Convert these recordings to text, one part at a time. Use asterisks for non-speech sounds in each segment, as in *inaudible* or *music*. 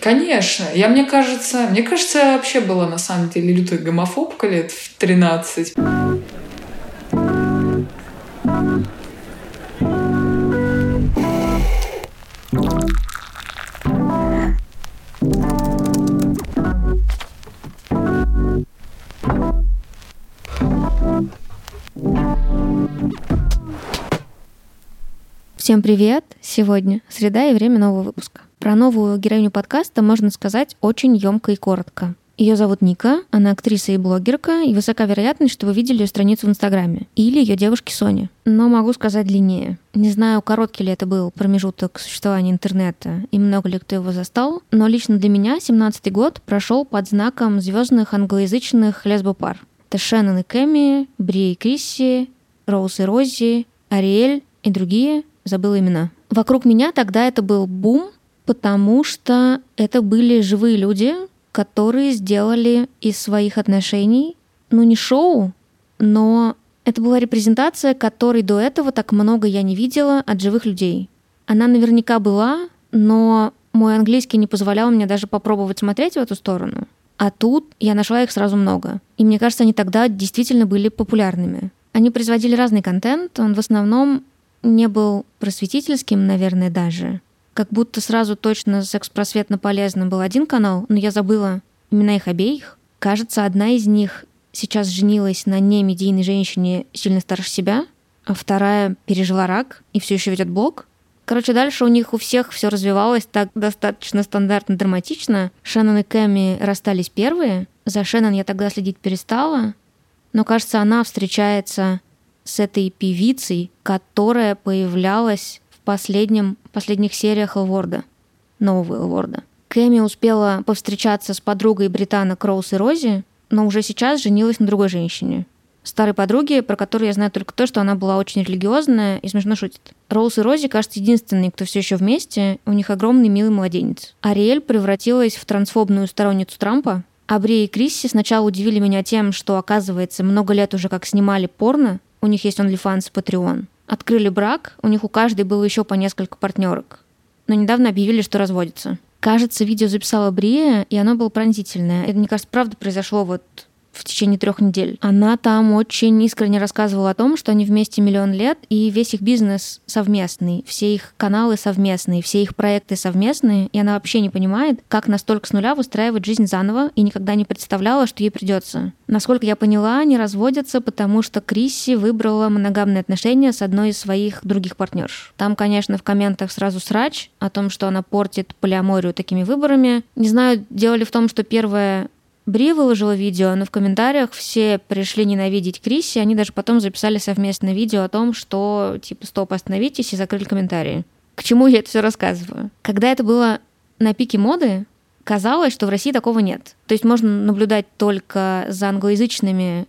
Конечно. Я, мне кажется, мне кажется, я вообще была на самом деле лютой гомофобка лет в 13. Всем привет! Сегодня среда и время нового выпуска. Про новую героиню подкаста можно сказать очень емко и коротко. Ее зовут Ника, она актриса и блогерка, и высока вероятность, что вы видели ее страницу в Инстаграме. Или ее девушки Сони. Но могу сказать длиннее. Не знаю, короткий ли это был промежуток существования интернета и много ли кто его застал, но лично для меня 17-й год прошел под знаком звездных англоязычных лесбопар. Это Шеннон и Кэми, Бри и Крисси, Роуз и Рози, Ариэль и другие — забыла имена. Вокруг меня тогда это был бум, потому что это были живые люди, которые сделали из своих отношений, ну не шоу, но это была репрезентация, которой до этого так много я не видела от живых людей. Она наверняка была, но мой английский не позволял мне даже попробовать смотреть в эту сторону. А тут я нашла их сразу много. И мне кажется, они тогда действительно были популярными. Они производили разный контент, он в основном не был просветительским, наверное, даже. Как будто сразу точно секс-просветно полезным был один канал, но я забыла имена их обеих. Кажется, одна из них сейчас женилась на немедийной женщине сильно старше себя, а вторая пережила рак и все еще ведет блог. Короче, дальше у них у всех все развивалось так достаточно стандартно драматично. Шеннон и Кэми расстались первые. За Шеннон я тогда следить перестала. Но, кажется, она встречается с этой певицей, которая появлялась в последнем, последних сериях Элворда, нового Элворда. Кэми успела повстречаться с подругой Британа Кроуз и Рози, но уже сейчас женилась на другой женщине. Старой подруге, про которую я знаю только то, что она была очень религиозная и смешно шутит. Роуз и Рози, кажется, единственные, кто все еще вместе. У них огромный милый младенец. Ариэль превратилась в трансфобную сторонницу Трампа, а Бри и Крисси сначала удивили меня тем, что, оказывается, много лет уже как снимали порно, у них есть OnlyFans и Patreon. Открыли брак, у них у каждой было еще по несколько партнерок. Но недавно объявили, что разводятся. Кажется, видео записала Брия, и оно было пронзительное. Это, мне кажется, правда произошло вот в течение трех недель. Она там очень искренне рассказывала о том, что они вместе миллион лет, и весь их бизнес совместный, все их каналы совместные, все их проекты совместные, и она вообще не понимает, как настолько с нуля выстраивать жизнь заново, и никогда не представляла, что ей придется. Насколько я поняла, они разводятся, потому что Крисси выбрала моногамные отношения с одной из своих других партнерш. Там, конечно, в комментах сразу срач о том, что она портит полиаморию такими выборами. Не знаю, дело ли в том, что первая Бри выложила видео, но в комментариях все пришли ненавидеть Криси, они даже потом записали совместное видео о том, что типа стоп, остановитесь и закрыли комментарии. К чему я это все рассказываю? Когда это было на пике моды, казалось, что в России такого нет. То есть можно наблюдать только за англоязычными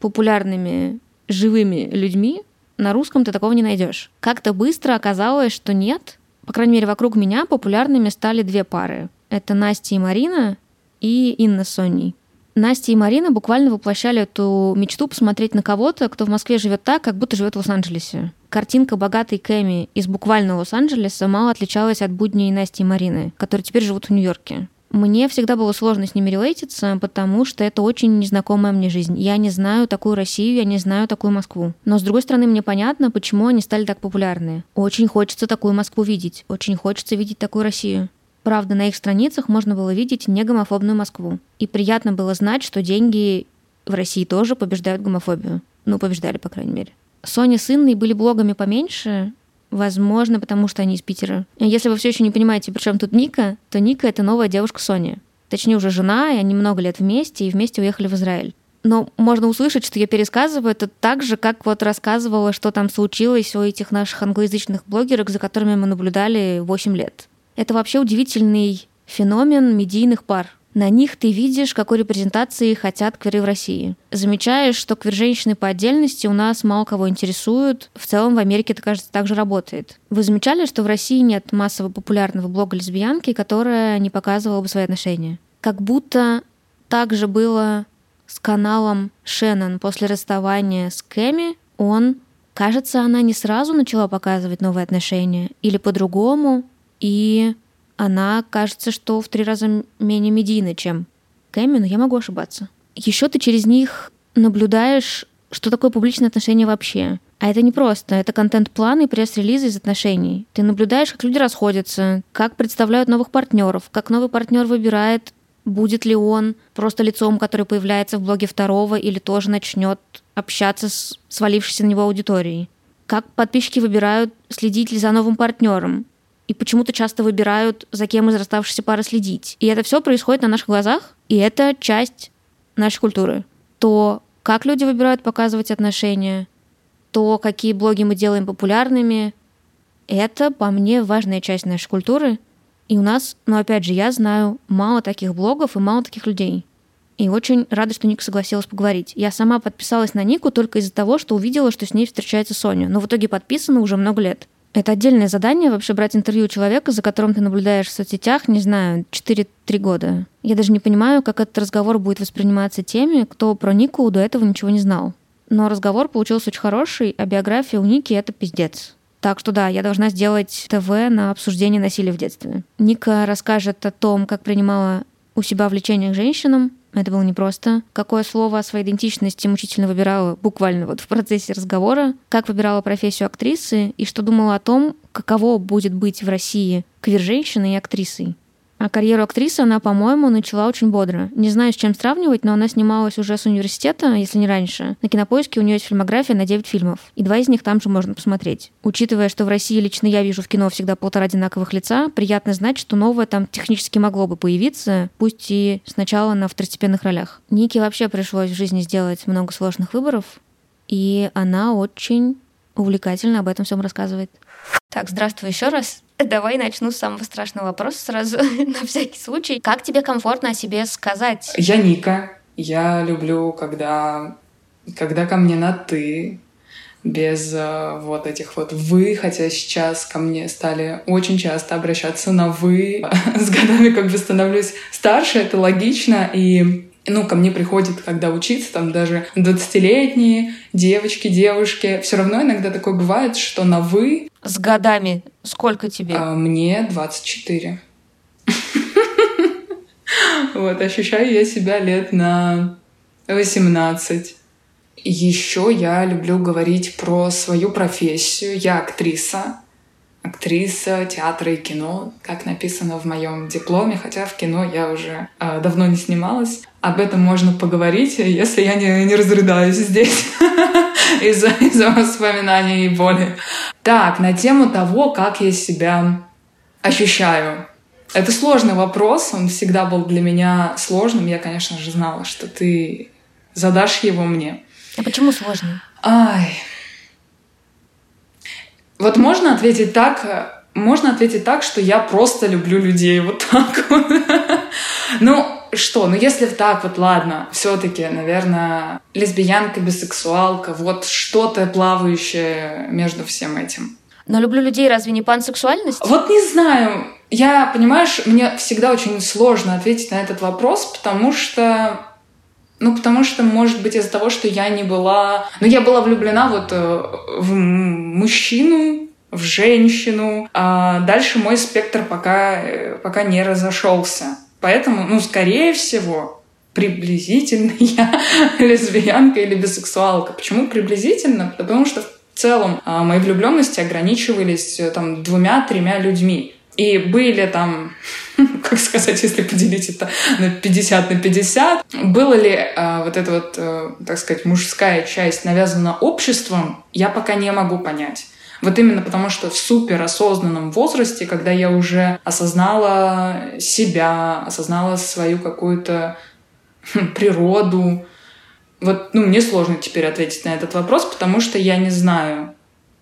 популярными живыми людьми, на русском ты такого не найдешь. Как-то быстро оказалось, что нет. По крайней мере, вокруг меня популярными стали две пары. Это Настя и Марина, и Инна с Соней. Настя и Марина буквально воплощали эту мечту посмотреть на кого-то, кто в Москве живет так, как будто живет в Лос-Анджелесе. Картинка богатой Кэми из буквально Лос-Анджелеса мало отличалась от будней Насти и Марины, которые теперь живут в Нью-Йорке. Мне всегда было сложно с ними релейтиться, потому что это очень незнакомая мне жизнь. Я не знаю такую Россию, я не знаю такую Москву. Но, с другой стороны, мне понятно, почему они стали так популярны. Очень хочется такую Москву видеть, очень хочется видеть такую Россию. Правда, на их страницах можно было видеть негомофобную Москву. И приятно было знать, что деньги в России тоже побеждают гомофобию. Ну, побеждали, по крайней мере. Соня с Инной были блогами поменьше, возможно, потому что они из Питера. Если вы все еще не понимаете, при чем тут Ника, то Ника — это новая девушка Сони. Точнее, уже жена, и они много лет вместе, и вместе уехали в Израиль. Но можно услышать, что я пересказываю это так же, как вот рассказывала, что там случилось у этих наших англоязычных блогерок, за которыми мы наблюдали 8 лет. Это вообще удивительный феномен медийных пар. На них ты видишь, какой репрезентации хотят кверы в России. Замечаешь, что квир-женщины по отдельности у нас мало кого интересуют. В целом в Америке это, кажется, также работает. Вы замечали, что в России нет массово популярного блога лесбиянки, которая не показывала бы свои отношения? Как будто так же было с каналом Шеннон после расставания с Кэми. Он, кажется, она не сразу начала показывать новые отношения. Или по-другому, и она кажется, что в три раза менее медийна, чем Кэми, но я могу ошибаться. Еще ты через них наблюдаешь, что такое публичное отношение вообще. А это не просто, это контент-план и пресс-релизы из отношений. Ты наблюдаешь, как люди расходятся, как представляют новых партнеров, как новый партнер выбирает, будет ли он просто лицом, который появляется в блоге второго, или тоже начнет общаться с свалившейся на него аудиторией. Как подписчики выбирают, следить ли за новым партнером, и почему-то часто выбирают, за кем из расставшейся пары следить. И это все происходит на наших глазах, и это часть нашей культуры. То, как люди выбирают показывать отношения, то, какие блоги мы делаем популярными, это, по мне, важная часть нашей культуры. И у нас, ну опять же, я знаю мало таких блогов и мало таких людей. И очень рада, что Ника согласилась поговорить. Я сама подписалась на Нику только из-за того, что увидела, что с ней встречается Соня. Но в итоге подписана уже много лет. Это отдельное задание вообще брать интервью у человека, за которым ты наблюдаешь в соцсетях, не знаю, 4-3 года. Я даже не понимаю, как этот разговор будет восприниматься теми, кто про Нику до этого ничего не знал. Но разговор получился очень хороший, а биография у Ники — это пиздец. Так что да, я должна сделать ТВ на обсуждение насилия в детстве. Ника расскажет о том, как принимала у себя влечение к женщинам, это было непросто. Какое слово о своей идентичности мучительно выбирала буквально вот в процессе разговора. Как выбирала профессию актрисы и что думала о том, каково будет быть в России квир-женщиной и актрисой. А карьеру актрисы она, по-моему, начала очень бодро. Не знаю, с чем сравнивать, но она снималась уже с университета, если не раньше. На кинопоиске у нее есть фильмография на 9 фильмов. И два из них там же можно посмотреть. Учитывая, что в России лично я вижу в кино всегда полтора одинаковых лица, приятно знать, что новое там технически могло бы появиться, пусть и сначала на второстепенных ролях. Нике вообще пришлось в жизни сделать много сложных выборов, и она очень увлекательно об этом всем рассказывает. Так, здравствуй еще раз. Давай начну с самого страшного вопроса сразу, *laughs* на всякий случай. Как тебе комфортно о себе сказать? Я Ника. Я люблю, когда, когда ко мне на «ты», без э, вот этих вот «вы», хотя сейчас ко мне стали очень часто обращаться на «вы». *laughs* С годами как бы становлюсь старше, это логично, и ну, ко мне приходят, когда учиться, там даже 20-летние девочки, девушки. Все равно иногда такое бывает, что на «вы». С годами сколько тебе? А, мне 24. *laughs* Вот, ощущаю я себя лет на 18. Еще я люблю говорить про свою профессию. Я актриса актриса театра и кино, как написано в моем дипломе, хотя в кино я уже э, давно не снималась. Об этом можно поговорить, если я не, не разрыдаюсь здесь *laughs* из-за из воспоминаний и боли. Так, на тему того, как я себя ощущаю. Это сложный вопрос, он всегда был для меня сложным. Я, конечно же, знала, что ты задашь его мне. А почему сложный? Ай, вот можно ответить так, можно ответить так, что я просто люблю людей *laughs* вот так вот. Ну, что, ну если так вот, ладно, все-таки, наверное, лесбиянка, бисексуалка, вот что-то плавающее между всем этим. Но люблю людей, разве не пансексуальность? Вот не знаю. Я, понимаешь, мне всегда очень сложно ответить на этот вопрос, потому что ну, потому что, может быть, из-за того, что я не была... Ну, я была влюблена вот э, в мужчину, в женщину. А дальше мой спектр пока, э, пока не разошелся. Поэтому, ну, скорее всего, приблизительно *laughs* я лесбиянка или бисексуалка. Почему приблизительно? Потому что в целом а, мои влюбленности ограничивались э, там двумя-тремя людьми. И были там, *laughs* как сказать, если поделить это на 50 на 50, было ли э, вот эта вот, э, так сказать, мужская часть навязана обществом, я пока не могу понять. Вот именно потому, что в суперосознанном возрасте, когда я уже осознала себя, осознала свою какую-то хм, природу, вот, ну, мне сложно теперь ответить на этот вопрос, потому что я не знаю,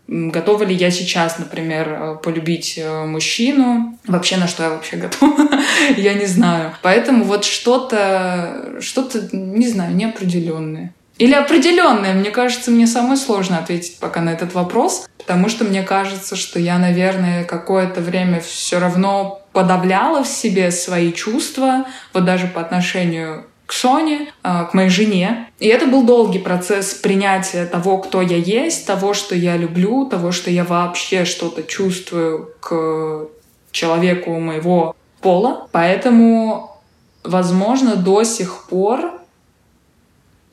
Готова ли я сейчас, например, э, полюбить э, мужчину? Вообще, на что я вообще *laughs* готова? я не знаю. Поэтому вот что-то, что-то, не знаю, неопределенное. Или определенное. Мне кажется, мне самое сложно ответить пока на этот вопрос, потому что мне кажется, что я, наверное, какое-то время все равно подавляла в себе свои чувства, вот даже по отношению к Соне, а, к моей жене. И это был долгий процесс принятия того, кто я есть, того, что я люблю, того, что я вообще что-то чувствую к человеку моего пола. Поэтому, возможно, до сих пор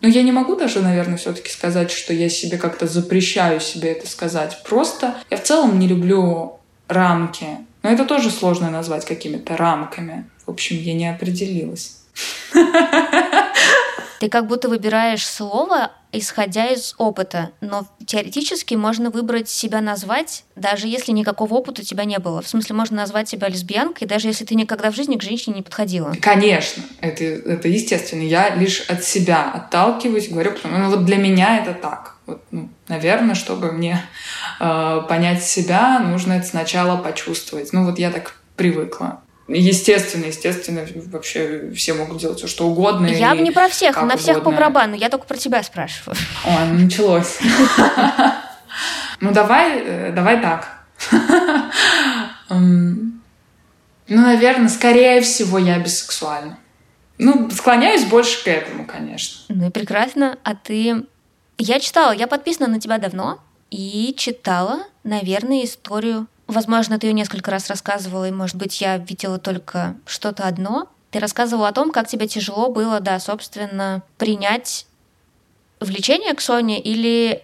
ну, я не могу даже, наверное, все-таки сказать, что я себе как-то запрещаю себе это сказать. Просто я в целом не люблю рамки. Но это тоже сложно назвать какими-то рамками. В общем, я не определилась. Ты как будто выбираешь слово, исходя из опыта, но теоретически можно выбрать себя назвать, даже если никакого опыта у тебя не было. В смысле, можно назвать себя лесбиянкой, даже если ты никогда в жизни к женщине не подходила. Конечно, это, это естественно. Я лишь от себя отталкиваюсь, говорю, потому ну вот для меня это так. Вот, ну, наверное, чтобы мне э, понять себя, нужно это сначала почувствовать. Ну вот я так привыкла. Естественно, естественно, вообще все могут делать все, что угодно. Я не про всех, на всех угодно. по барабану, я только про тебя спрашиваю. О, ну началось. *laughs* Ну давай, э, давай так. Ну, наверное, скорее всего, я бисексуальна. Ну, склоняюсь больше к этому, конечно. Ну и прекрасно. А ты... Я читала, я подписана на тебя давно и читала, наверное, историю Возможно, ты ее несколько раз рассказывала, и, может быть, я видела только что-то одно. Ты рассказывала о том, как тебе тяжело было, да, собственно, принять влечение к Соне или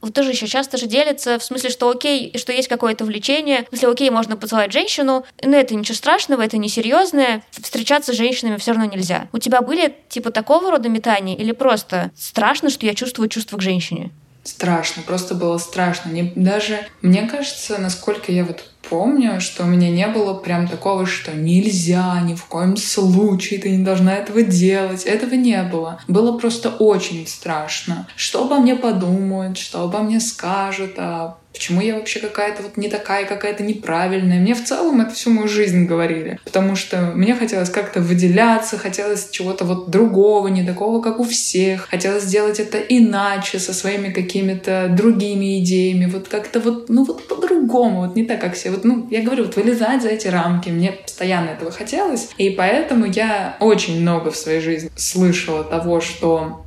вот тоже еще часто же делятся в смысле, что окей, что есть какое-то влечение, смысле, окей, можно поцеловать женщину, но это ничего страшного, это не серьезное, встречаться с женщинами все равно нельзя. У тебя были типа такого рода метания или просто страшно, что я чувствую чувство к женщине? Страшно, просто было страшно. Не, даже, мне кажется, насколько я вот помню, что у меня не было прям такого, что нельзя, ни в коем случае ты не должна этого делать. Этого не было. Было просто очень страшно. Что обо мне подумают, что обо мне скажут, а Почему я вообще какая-то вот не такая, какая-то неправильная? Мне в целом это всю мою жизнь говорили. Потому что мне хотелось как-то выделяться, хотелось чего-то вот другого, не такого, как у всех. Хотелось сделать это иначе, со своими какими-то другими идеями. Вот как-то вот, ну вот по-другому, вот не так, как все. Вот, ну, я говорю, вот вылезать за эти рамки. Мне постоянно этого хотелось. И поэтому я очень много в своей жизни слышала того, что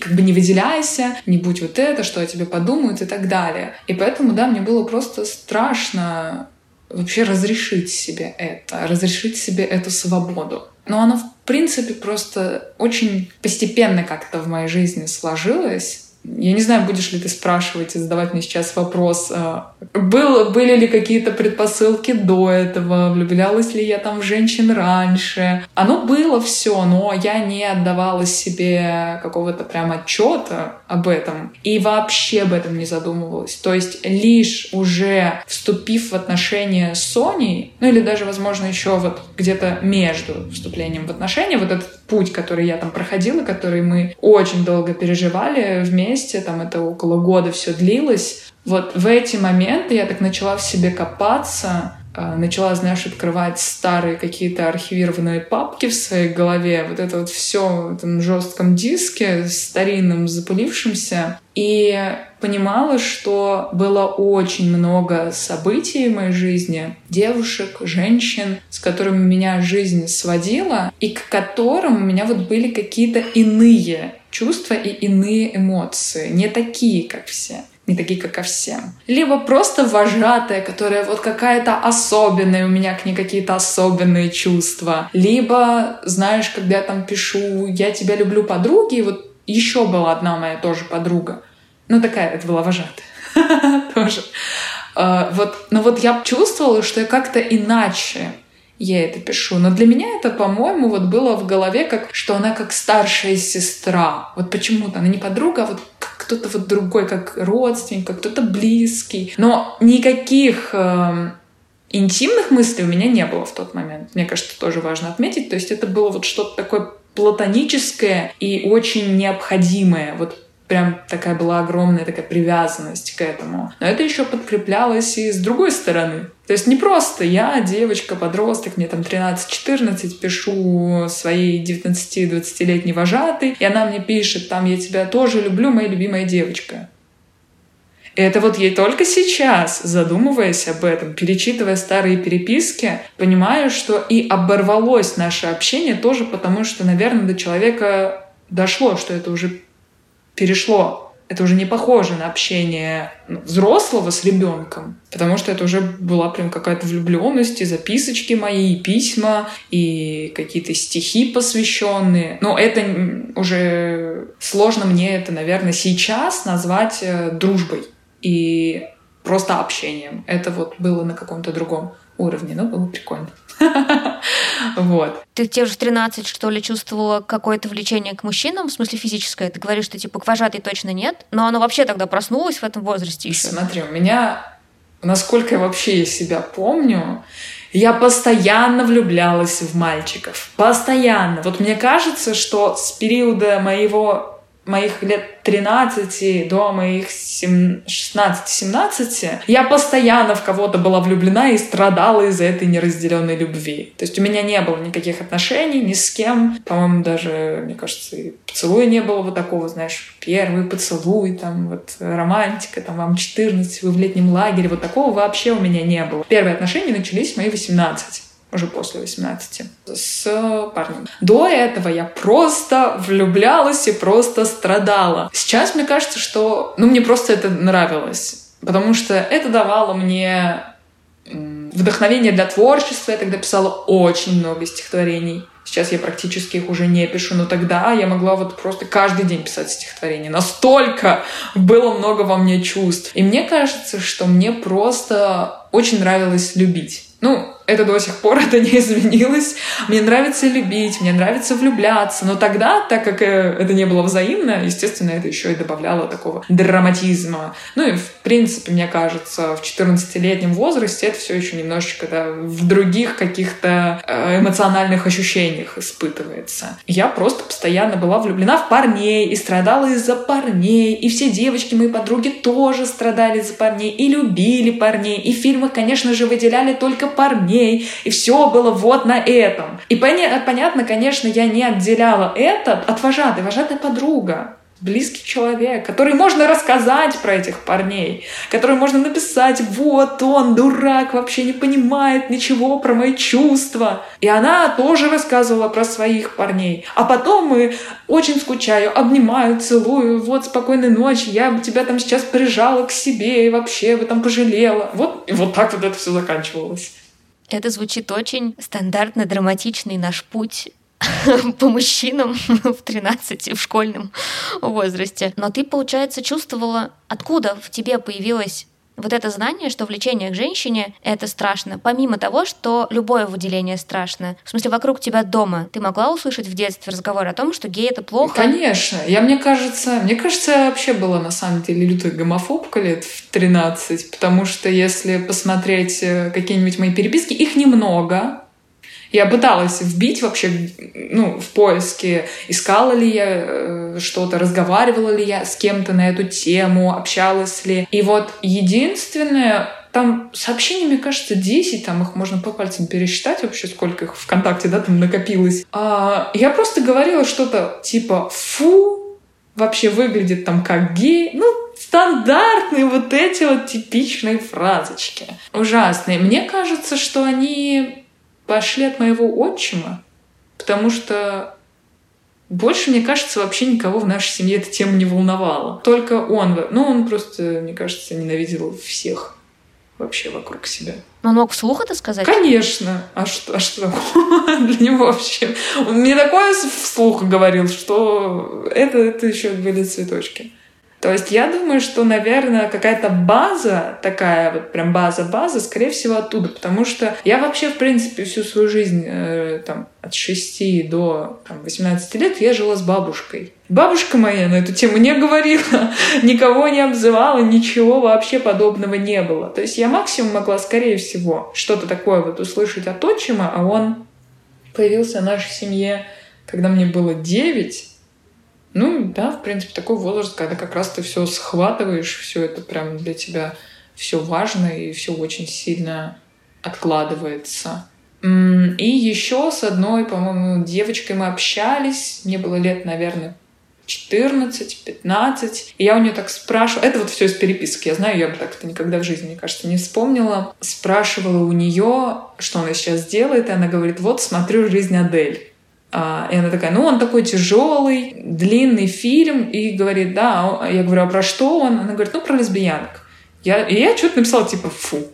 как бы не выделяйся, не будь вот это, что о тебе подумают и так далее. И поэтому, да, мне было просто страшно вообще разрешить себе это, разрешить себе эту свободу. Но оно, в принципе, просто очень постепенно как-то в моей жизни сложилось. Я не знаю, будешь ли ты спрашивать и задавать мне сейчас вопрос, а, был, были ли какие-то предпосылки до этого, влюблялась ли я там в женщин раньше. Оно было все, но я не отдавала себе какого-то прям отчета об этом и вообще об этом не задумывалась. То есть лишь уже вступив в отношения с Соней, ну или даже, возможно, еще вот где-то между вступлением в отношения, вот этот путь, который я там проходила, который мы очень долго переживали вместе, вместе, там это около года все длилось. Вот в эти моменты я так начала в себе копаться, а, начала, знаешь, открывать старые какие-то архивированные папки в своей голове, вот это вот все в этом жестком диске, старинном, запылившемся, и понимала, что было очень много событий в моей жизни, девушек, женщин, с которыми меня жизнь сводила, и к которым у меня вот были какие-то иные чувства и иные эмоции, не такие, как все не такие, как ко всем. Либо просто вожатая, которая вот какая-то особенная, у меня к ней какие-то особенные чувства. Либо, знаешь, когда я там пишу «я тебя люблю, подруги», вот еще была одна моя тоже подруга. Ну, такая, это была вожатая. *laughs* Тоже. А, вот, но вот я чувствовала, что я как-то иначе я это пишу. Но для меня это, по-моему, вот было в голове, как, что она как старшая сестра. Вот почему-то она не подруга, а вот кто-то вот другой, как родственник, как кто-то близкий. Но никаких э, интимных мыслей у меня не было в тот момент. Мне кажется, тоже важно отметить. То есть это было вот что-то такое платоническое и очень необходимое. Вот прям такая была огромная такая привязанность к этому. Но это еще подкреплялось и с другой стороны. То есть не просто я, девочка, подросток, мне там 13-14, пишу своей 19-20-летней вожатой, и она мне пишет, там, я тебя тоже люблю, моя любимая девочка. И это вот ей только сейчас, задумываясь об этом, перечитывая старые переписки, понимаю, что и оборвалось наше общение тоже потому, что, наверное, до человека дошло, что это уже перешло это уже не похоже на общение ну, взрослого с ребенком, потому что это уже была прям какая-то влюбленность, и записочки мои, и письма, и какие-то стихи посвященные. Но это уже сложно мне это, наверное, сейчас назвать э, дружбой и просто общением. Это вот было на каком-то другом уровне, но было прикольно. *laughs* Вот. Ты те же 13, что ли, чувствовала какое-то влечение к мужчинам, в смысле физическое? Ты говоришь, что типа к вожатой точно нет, но оно вообще тогда проснулось в этом возрасте еще. Смотри, у меня, насколько я вообще себя помню, я постоянно влюблялась в мальчиков. Постоянно. Вот мне кажется, что с периода моего моих лет 13 до моих 16-17 я постоянно в кого-то была влюблена и страдала из-за этой неразделенной любви. То есть у меня не было никаких отношений ни с кем. По-моему, даже, мне кажется, и поцелуя не было вот такого, знаешь, первый поцелуй, там вот романтика, там вам 14, вы в летнем лагере, вот такого вообще у меня не было. Первые отношения начались в мои 18 уже после 18, с парнем. До этого я просто влюблялась и просто страдала. Сейчас мне кажется, что, ну, мне просто это нравилось, потому что это давало мне вдохновение для творчества. Я тогда писала очень много стихотворений. Сейчас я практически их уже не пишу, но тогда я могла вот просто каждый день писать стихотворение. Настолько было много во мне чувств. И мне кажется, что мне просто очень нравилось любить. Ну, это до сих пор это не изменилось. Мне нравится любить, мне нравится влюбляться. Но тогда, так как э, это не было взаимно, естественно, это еще и добавляло такого драматизма. Ну и, в принципе, мне кажется, в 14-летнем возрасте это все еще немножечко да, в других каких-то э, эмоциональных ощущениях испытывается. Я просто постоянно была влюблена в парней и страдала из-за парней. И все девочки, мои подруги, тоже страдали из-за парней и любили парней. И в фильмах, конечно же, выделяли только парней дней, и все было вот на этом. И поня- понятно, конечно, я не отделяла это от вожатой. Вожатая подруга близкий человек, который можно рассказать про этих парней, который можно написать, вот он, дурак, вообще не понимает ничего про мои чувства. И она тоже рассказывала про своих парней. А потом мы очень скучаю, обнимаю, целую, вот спокойной ночи, я бы тебя там сейчас прижала к себе и вообще бы там пожалела. Вот, и вот так вот это все заканчивалось. Это звучит очень стандартно драматичный наш путь *laughs* по мужчинам *laughs* в 13 в школьном возрасте. Но ты, получается, чувствовала, откуда в тебе появилась вот это знание, что влечение к женщине — это страшно, помимо того, что любое выделение страшно. В смысле, вокруг тебя дома ты могла услышать в детстве разговор о том, что гей — это плохо? Конечно. Я, мне кажется, мне кажется, я вообще была на самом деле лютой гомофобка лет в 13, потому что если посмотреть э, какие-нибудь мои переписки, их немного, я пыталась вбить вообще, ну, в поиске, искала ли я э, что-то, разговаривала ли я с кем-то на эту тему, общалась ли. И вот единственное, там сообщений, мне кажется, 10, там их можно по пальцам пересчитать вообще, сколько их ВКонтакте, да, там накопилось. А, я просто говорила что-то типа «фу», вообще выглядит там как гей. Ну, стандартные вот эти вот типичные фразочки. Ужасные. Мне кажется, что они пошли от моего отчима, потому что больше, мне кажется, вообще никого в нашей семье эта тема не волновала. Только он. Ну, он просто, мне кажется, ненавидел всех вообще вокруг себя. Он мог вслух это сказать? Конечно. А что, а что *laughs* для него вообще? Он мне такое вслух говорил, что это, это еще были цветочки. То есть я думаю, что, наверное, какая-то база, такая вот прям база-база, скорее всего, оттуда. Потому что я вообще, в принципе, всю свою жизнь, э, там, от 6 до там, 18 лет я жила с бабушкой. Бабушка моя на эту тему не говорила, *laughs* никого не обзывала, ничего вообще подобного не было. То есть я максимум могла, скорее всего, что-то такое вот услышать от отчима, а он появился в нашей семье, когда мне было 9, ну, да, в принципе, такой возраст, когда как раз ты все схватываешь, все это прям для тебя все важно и все очень сильно откладывается. И еще с одной, по-моему, девочкой мы общались. Мне было лет, наверное, 14-15. И я у нее так спрашивала, это вот все из переписки, я знаю, я бы так это никогда в жизни, мне кажется, не вспомнила. Спрашивала у нее, что она сейчас делает, и она говорит, вот смотрю «Жизнь Адель». А, и она такая, ну, он такой тяжелый, длинный фильм. И говорит, да, я говорю, а про что он? Она говорит, ну, про лесбиянок. Я, и я что-то написала, типа, фу.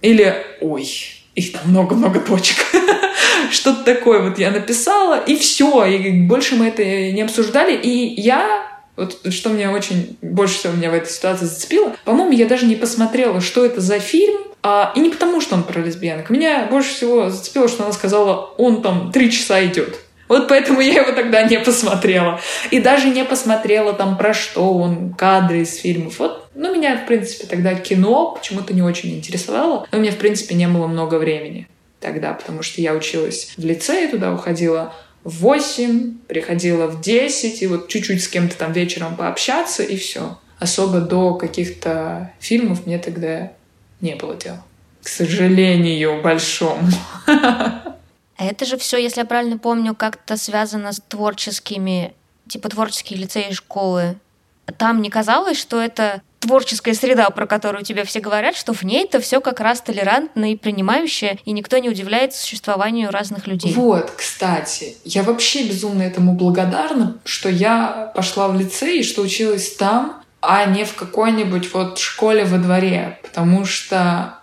Или, ой, их там много-много точек. *laughs* Что-то такое вот я написала, и все. И больше мы это не обсуждали. И я вот что мне очень больше всего меня в этой ситуации зацепило. По-моему, я даже не посмотрела, что это за фильм. А, и не потому, что он про лесбиянок. Меня больше всего зацепило, что она сказала, он там три часа идет. Вот поэтому я его тогда не посмотрела. И даже не посмотрела там про что он, кадры из фильмов. Вот, ну, меня, в принципе, тогда кино почему-то не очень интересовало. Но у меня, в принципе, не было много времени тогда, потому что я училась в лицее, туда уходила в 8, приходила в 10, и вот чуть-чуть с кем-то там вечером пообщаться, и все. Особо до каких-то фильмов мне тогда не было дела. К сожалению, большому. Это же все, если я правильно помню, как-то связано с творческими, типа творческие лицеи и школы. Там не казалось, что это творческая среда, про которую тебе все говорят, что в ней это все как раз толерантно и принимающее, и никто не удивляется существованию разных людей. Вот, кстати, я вообще безумно этому благодарна, что я пошла в лицей и что училась там, а не в какой-нибудь вот школе во дворе, потому что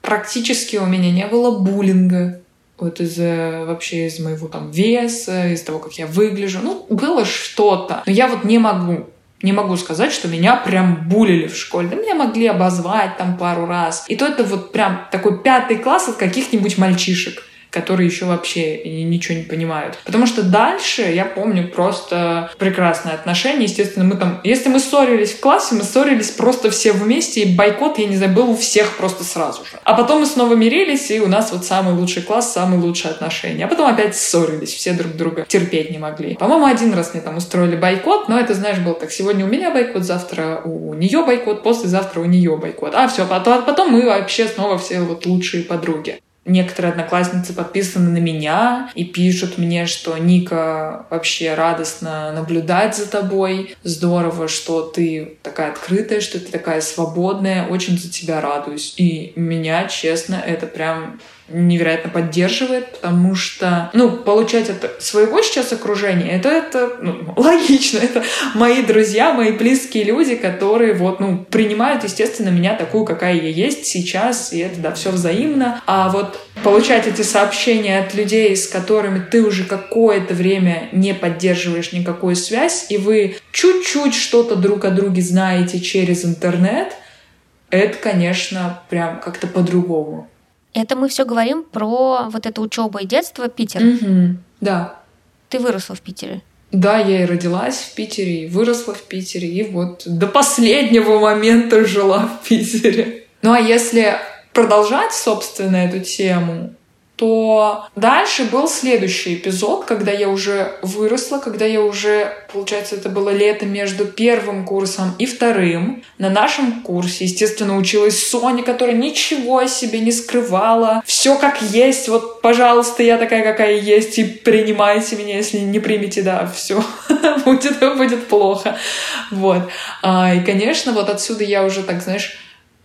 практически у меня не было буллинга, вот из вообще из моего там веса, из того, как я выгляжу. Ну, было что-то. Но я вот не могу не могу сказать, что меня прям булили в школе. Да меня могли обозвать там пару раз. И то это вот прям такой пятый класс от каких-нибудь мальчишек которые еще вообще ничего не понимают. Потому что дальше, я помню, просто прекрасные отношения. Естественно, мы там... Если мы ссорились в классе, мы ссорились просто все вместе, и бойкот, я не знаю, был у всех просто сразу же. А потом мы снова мирились, и у нас вот самый лучший класс, самые лучшие отношения. А потом опять ссорились, все друг друга терпеть не могли. По-моему, один раз мне там устроили бойкот, но это, знаешь, был так, сегодня у меня бойкот, завтра у нее бойкот, послезавтра у нее бойкот. А все, потом, потом мы вообще снова все вот лучшие подруги. Некоторые одноклассницы подписаны на меня и пишут мне, что Ника вообще радостно наблюдать за тобой. Здорово, что ты такая открытая, что ты такая свободная. Очень за тебя радуюсь. И меня, честно, это прям невероятно поддерживает, потому что, ну, получать от своего сейчас окружения, это, это ну, *laughs* логично, это мои друзья, мои близкие люди, которые вот, ну, принимают, естественно, меня такую, какая я есть сейчас, и это, да, все взаимно. А вот получать эти сообщения от людей, с которыми ты уже какое-то время не поддерживаешь никакую связь, и вы чуть-чуть что-то друг о друге знаете через интернет, это, конечно, прям как-то по-другому. Это мы все говорим про вот это учеба и детство Питер. Угу, да. Ты выросла в Питере. Да, я и родилась в Питере, и выросла в Питере, и вот до последнего момента жила в Питере. Ну а если продолжать, собственно, эту тему, то дальше был следующий эпизод, когда я уже выросла, когда я уже, получается, это было лето между первым курсом и вторым. На нашем курсе, естественно, училась Соня, которая ничего о себе не скрывала. Все как есть, вот, пожалуйста, я такая, какая есть, и принимайте меня, если не примете, да, все, *laughs* будет, будет плохо. Вот. А, и, конечно, вот отсюда я уже, так, знаешь,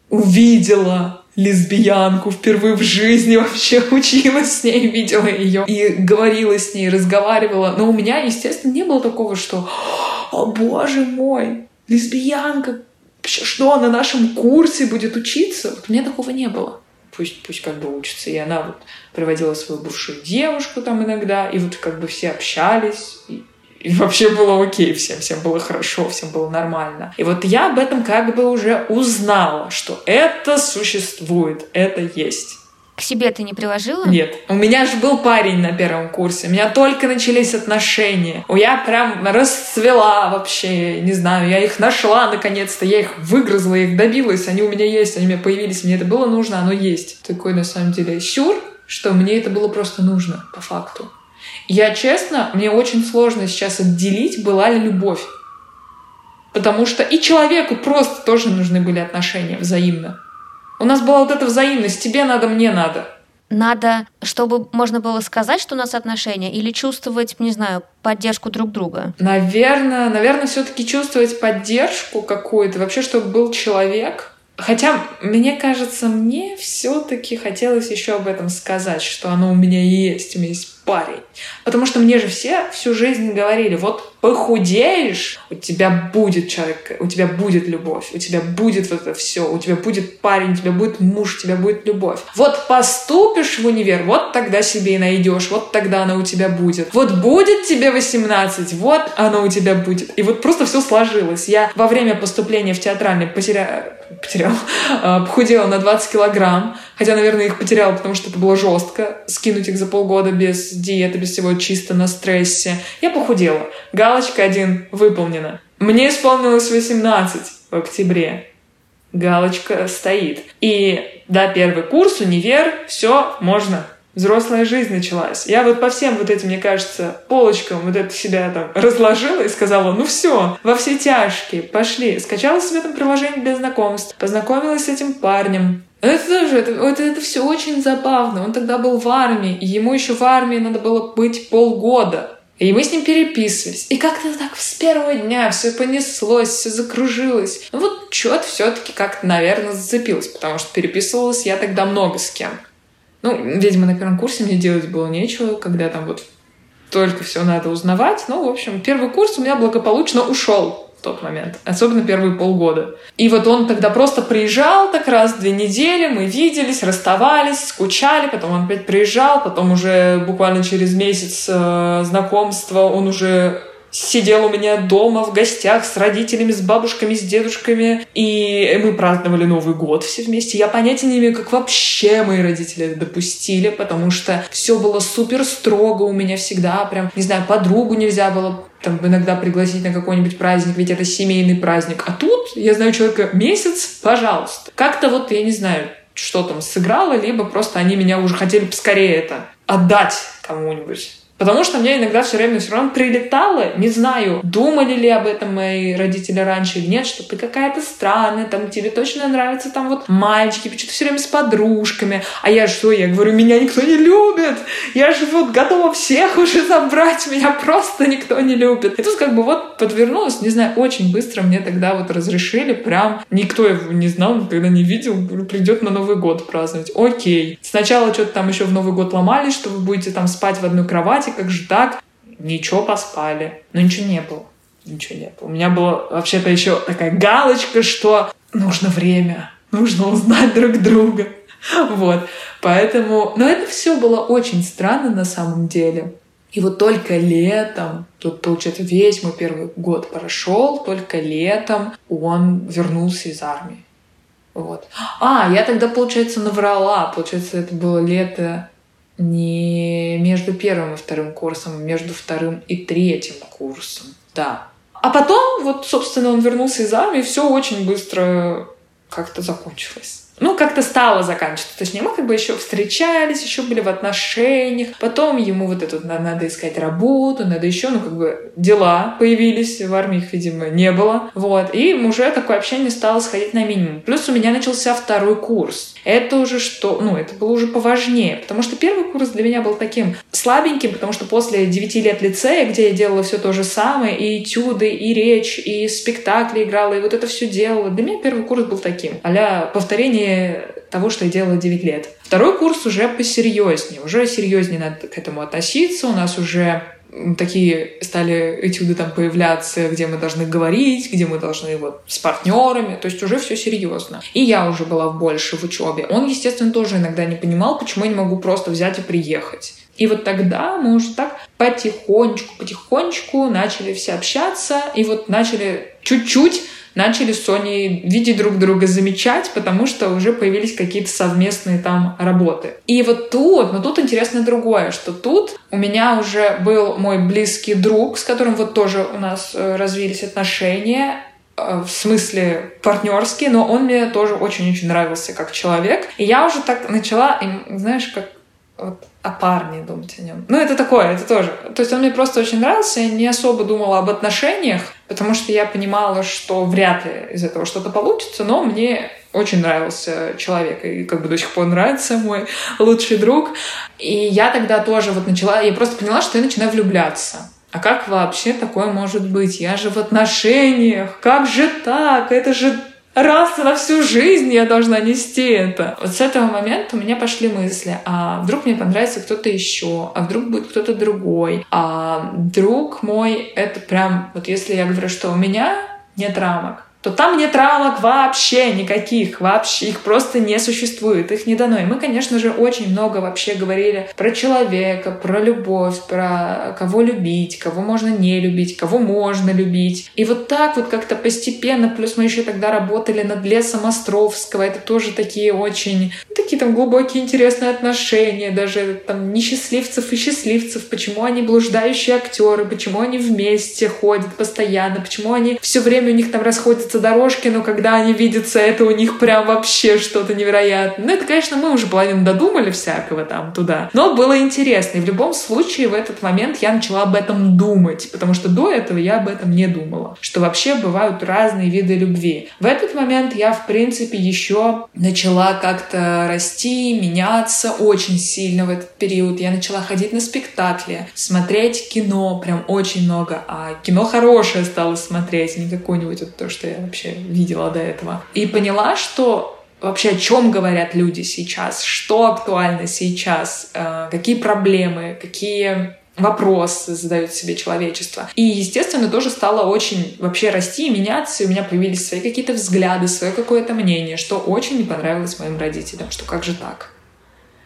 увидела лесбиянку впервые в жизни вообще *laughs* училась с ней, видела ее и говорила с ней, разговаривала. Но у меня, естественно, не было такого, что «О, боже мой, лесбиянка, что на нашем курсе будет учиться?» Вот у меня такого не было. Пусть, пусть как бы учится. И она вот приводила свою бывшую девушку там иногда, и вот как бы все общались, и и вообще было окей всем, всем было хорошо, всем было нормально. И вот я об этом как бы уже узнала, что это существует, это есть. К себе ты не приложила? Нет. У меня же был парень на первом курсе. У меня только начались отношения. Я прям расцвела вообще. Не знаю, я их нашла наконец-то. Я их выгрызла, я их добилась. Они у меня есть, они у меня появились. Мне это было нужно, оно есть. Такой на самом деле сюр, что мне это было просто нужно по факту. Я честно, мне очень сложно сейчас отделить, была ли любовь. Потому что и человеку просто тоже нужны были отношения взаимно. У нас была вот эта взаимность, тебе надо, мне надо. Надо, чтобы можно было сказать, что у нас отношения, или чувствовать, не знаю, поддержку друг друга? Наверное, наверное, все-таки чувствовать поддержку какую-то, вообще, чтобы был человек. Хотя, мне кажется, мне все-таки хотелось еще об этом сказать, что оно у меня есть. У меня есть парень. Потому что мне же все всю жизнь говорили, вот похудеешь, у тебя будет человек, у тебя будет любовь, у тебя будет вот это все, у тебя будет парень, у тебя будет муж, у тебя будет любовь. Вот поступишь в универ, вот тогда себе и найдешь, вот тогда она у тебя будет. Вот будет тебе 18, вот она у тебя будет. И вот просто все сложилось. Я во время поступления в театральный потеряла, потеряла, *laughs* похудела на 20 килограмм, хотя, наверное, их потеряла, потому что это было жестко, скинуть их за полгода без диеты, без всего чисто на стрессе. Я похудела. Галочка один выполнена. Мне исполнилось 18 в октябре. Галочка стоит. И да, первый курс, универ, все, можно. Взрослая жизнь началась. Я вот по всем вот этим, мне кажется, полочкам вот это себя там разложила и сказала, ну все, во все тяжкие, пошли. Скачала себе там приложение для знакомств, познакомилась с этим парнем, это тоже, это, это, это все очень забавно. Он тогда был в армии, и ему еще в армии надо было быть полгода. И мы с ним переписывались. И как-то так с первого дня все понеслось, все закружилось. Ну вот что-то все-таки как-то, наверное, зацепилось, потому что переписывалась я тогда много с кем. Ну, видимо, на первом курсе мне делать было нечего, когда там вот только все надо узнавать. Ну, в общем, первый курс у меня благополучно ушел тот момент, особенно первые полгода. И вот он тогда просто приезжал так раз в две недели, мы виделись, расставались, скучали, потом он опять приезжал, потом уже буквально через месяц э, знакомства он уже сидел у меня дома в гостях с родителями, с бабушками, с дедушками, и мы праздновали Новый год все вместе. Я понятия не имею, как вообще мои родители это допустили, потому что все было супер строго у меня всегда, прям, не знаю, подругу нельзя было там иногда пригласить на какой-нибудь праздник, ведь это семейный праздник. А тут, я знаю человека, месяц, пожалуйста. Как-то вот, я не знаю, что там сыграло, либо просто они меня уже хотели поскорее это отдать кому-нибудь. Потому что мне иногда все время все равно прилетало, не знаю, думали ли об этом мои родители раньше или нет, что ты какая-то странная, там тебе точно нравятся там вот мальчики, почему-то все время с подружками. А я что, я говорю, меня никто не любит, я же вот готова всех уже забрать, меня просто никто не любит. И тут как бы вот подвернулось, не знаю, очень быстро мне тогда вот разрешили, прям никто его не знал, никогда не видел, придет на Новый год праздновать. Окей. Сначала что-то там еще в Новый год ломались, что вы будете там спать в одной кровати, как же так? Ничего, поспали. Но ничего не было. Ничего не было. У меня была вообще-то еще такая галочка, что нужно время, нужно узнать друг друга. *laughs* Вот. Поэтому... Но это все было очень странно на самом деле. И вот только летом, тут, получается, весь мой первый год прошел, только летом он вернулся из армии. Вот. А, я тогда, получается, наврала. Получается, это было лето не между первым и вторым курсом, а между вторым и третьим курсом. Да. А потом, вот, собственно, он вернулся из армии, все очень быстро как-то закончилось ну, как-то стало заканчиваться. Точнее, мы как бы еще встречались, еще были в отношениях. Потом ему вот это надо искать работу, надо еще, ну, как бы дела появились. В армии их, видимо, не было. Вот. И уже такое общение стало сходить на минимум. Плюс у меня начался второй курс. Это уже что? Ну, это было уже поважнее. Потому что первый курс для меня был таким слабеньким, потому что после 9 лет лицея, где я делала все то же самое, и этюды, и речь, и спектакли играла, и вот это все делала, для меня первый курс был таким. а повторение того, что я делала 9 лет. Второй курс уже посерьезнее, уже серьезнее надо к этому относиться. У нас уже такие стали этюды там появляться, где мы должны говорить, где мы должны вот с партнерами, то есть уже все серьезно. И я уже была больше в учебе. Он, естественно, тоже иногда не понимал, почему я не могу просто взять и приехать. И вот тогда мы уже так потихонечку, потихонечку начали все общаться, и вот начали чуть-чуть начали с Соней видеть друг друга, замечать, потому что уже появились какие-то совместные там работы. И вот тут, но тут интересно другое, что тут у меня уже был мой близкий друг, с которым вот тоже у нас э, развились отношения, э, в смысле партнерские, но он мне тоже очень-очень нравился как человек. И я уже так начала, знаешь, как вот о парне думать о нем. Ну, это такое, это тоже. То есть он мне просто очень нравился, я не особо думала об отношениях, потому что я понимала, что вряд ли из этого что-то получится, но мне очень нравился человек, и как бы до сих пор нравится мой лучший друг. И я тогда тоже вот начала, я просто поняла, что я начинаю влюбляться. А как вообще такое может быть? Я же в отношениях, как же так? Это же раз на всю жизнь я должна нести это. Вот с этого момента у меня пошли мысли, а вдруг мне понравится кто-то еще, а вдруг будет кто-то другой, а друг мой, это прям, вот если я говорю, что у меня нет рамок, то там нет рамок вообще никаких, вообще их просто не существует, их не дано. И мы, конечно же, очень много вообще говорили про человека, про любовь, про кого любить, кого можно не любить, кого можно любить. И вот так вот как-то постепенно, плюс мы еще тогда работали над лесом Островского, это тоже такие очень, такие там глубокие интересные отношения, даже там несчастливцев и счастливцев, почему они блуждающие актеры, почему они вместе ходят постоянно, почему они все время у них там расходятся дорожки, но когда они видятся, это у них прям вообще что-то невероятное. Ну, это, конечно, мы уже половину додумали всякого там туда. Но было интересно. И в любом случае в этот момент я начала об этом думать, потому что до этого я об этом не думала. Что вообще бывают разные виды любви. В этот момент я, в принципе, еще начала как-то расти, меняться очень сильно в этот период. Я начала ходить на спектакли, смотреть кино прям очень много. А кино хорошее стала смотреть, не какое-нибудь вот то, что я вообще видела до этого. И поняла, что вообще о чем говорят люди сейчас, что актуально сейчас, э, какие проблемы, какие вопросы задает себе человечество. И, естественно, тоже стало очень вообще расти и меняться, и у меня появились свои какие-то взгляды, свое какое-то мнение, что очень не понравилось моим родителям, что как же так?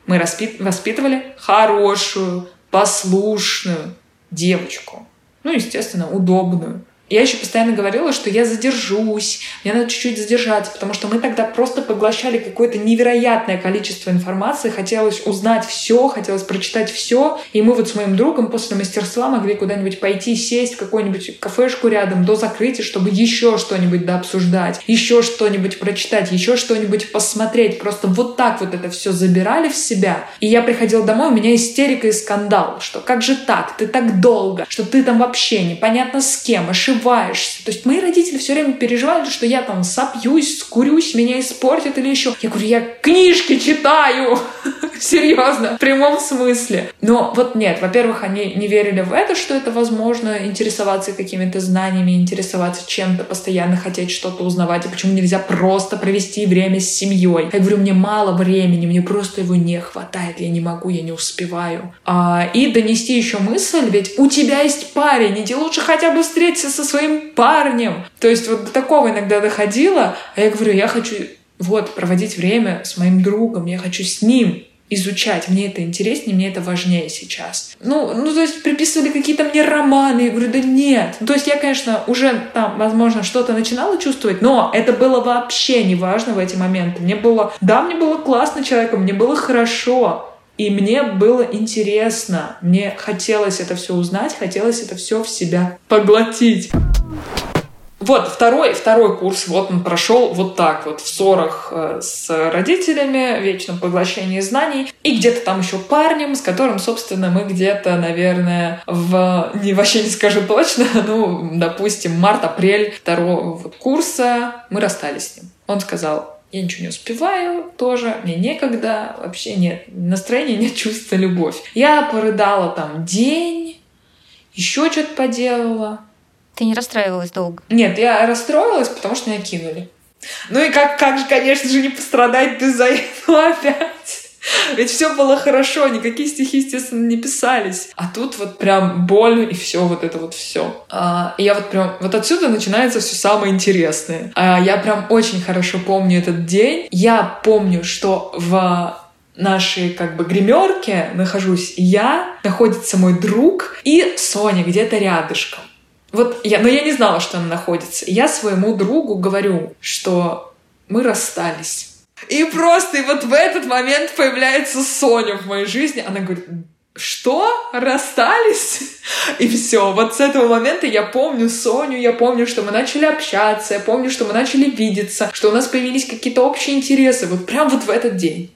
Мы воспитывали хорошую, послушную девочку. Ну, естественно, удобную. Я еще постоянно говорила, что я задержусь, мне надо чуть-чуть задержаться, потому что мы тогда просто поглощали какое-то невероятное количество информации, хотелось узнать все, хотелось прочитать все, и мы вот с моим другом после мастерства могли куда-нибудь пойти, сесть в какую-нибудь кафешку рядом до закрытия, чтобы еще что-нибудь дообсуждать, еще что-нибудь прочитать, еще что-нибудь посмотреть. Просто вот так вот это все забирали в себя. И я приходила домой, у меня истерика и скандал, что как же так, ты так долго, что ты там вообще непонятно с кем, ошибаешься, ошибаешься. То есть мои родители все время переживали, что я там сопьюсь, скурюсь, меня испортят или еще. Я говорю, я книжки читаю. *laughs* Серьезно, в прямом смысле. Но вот нет, во-первых, они не верили в это, что это возможно, интересоваться какими-то знаниями, интересоваться чем-то, постоянно хотеть что-то узнавать, и почему нельзя просто провести время с семьей. Я говорю, мне мало времени, мне просто его не хватает, я не могу, я не успеваю. А, и донести еще мысль, ведь у тебя есть парень, иди лучше хотя бы встретиться со своим парнем. То есть вот до такого иногда доходило, а я говорю, я хочу вот проводить время с моим другом, я хочу с ним изучать. Мне это интереснее, мне это важнее сейчас. Ну, ну, то есть приписывали какие-то мне романы. Я говорю, да нет. Ну, то есть я, конечно, уже там, возможно, что-то начинала чувствовать, но это было вообще не важно в эти моменты. Мне было, да, мне было классно человеком, мне было хорошо. И мне было интересно, мне хотелось это все узнать, хотелось это все в себя поглотить. Вот, второй, второй курс, вот он прошел вот так вот, в ссорах э, с родителями, вечном поглощении знаний, и где-то там еще парнем, с которым, собственно, мы где-то, наверное, в, не, вообще не скажу точно, *laughs* ну, допустим, март-апрель второго вот курса мы расстались с ним. Он сказал, я ничего не успеваю тоже, мне некогда, вообще нет настроения, нет *laughs* чувства любовь. Я порыдала там день, еще что-то поделала. Ты не расстраивалась долго? Нет, я расстроилась, потому что меня кинули. Ну и как, как же, конечно же, не пострадать из-за *laughs* этого опять. Ведь все было хорошо, никакие стихи, естественно, не писались. А тут вот прям боль и все, вот это вот все. А, и я вот прям, вот отсюда начинается все самое интересное. А, я прям очень хорошо помню этот день. Я помню, что в нашей как бы гримерке нахожусь я, находится мой друг и Соня где-то рядышком. Вот я, но я не знала, что она находится. Я своему другу говорю, что мы расстались. И просто, и вот в этот момент появляется Соня в моей жизни. Она говорит, что? Расстались? *laughs* И все. Вот с этого момента я помню Соню, я помню, что мы начали общаться, я помню, что мы начали видеться, что у нас появились какие-то общие интересы. Вот прям вот в этот день.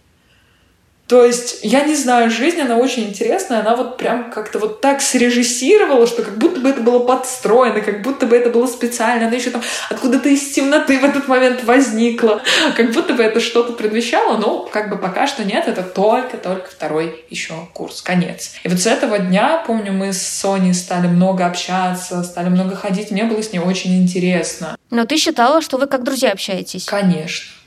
То есть, я не знаю, жизнь, она очень интересная, она вот прям как-то вот так срежиссировала, что как будто бы это было подстроено, как будто бы это было специально, она еще там откуда-то из темноты в этот момент возникла, как будто бы это что-то предвещало, но как бы пока что нет, это только-только второй еще курс, конец. И вот с этого дня, помню, мы с Соней стали много общаться, стали много ходить, мне было с ней очень интересно. Но ты считала, что вы как друзья общаетесь? Конечно.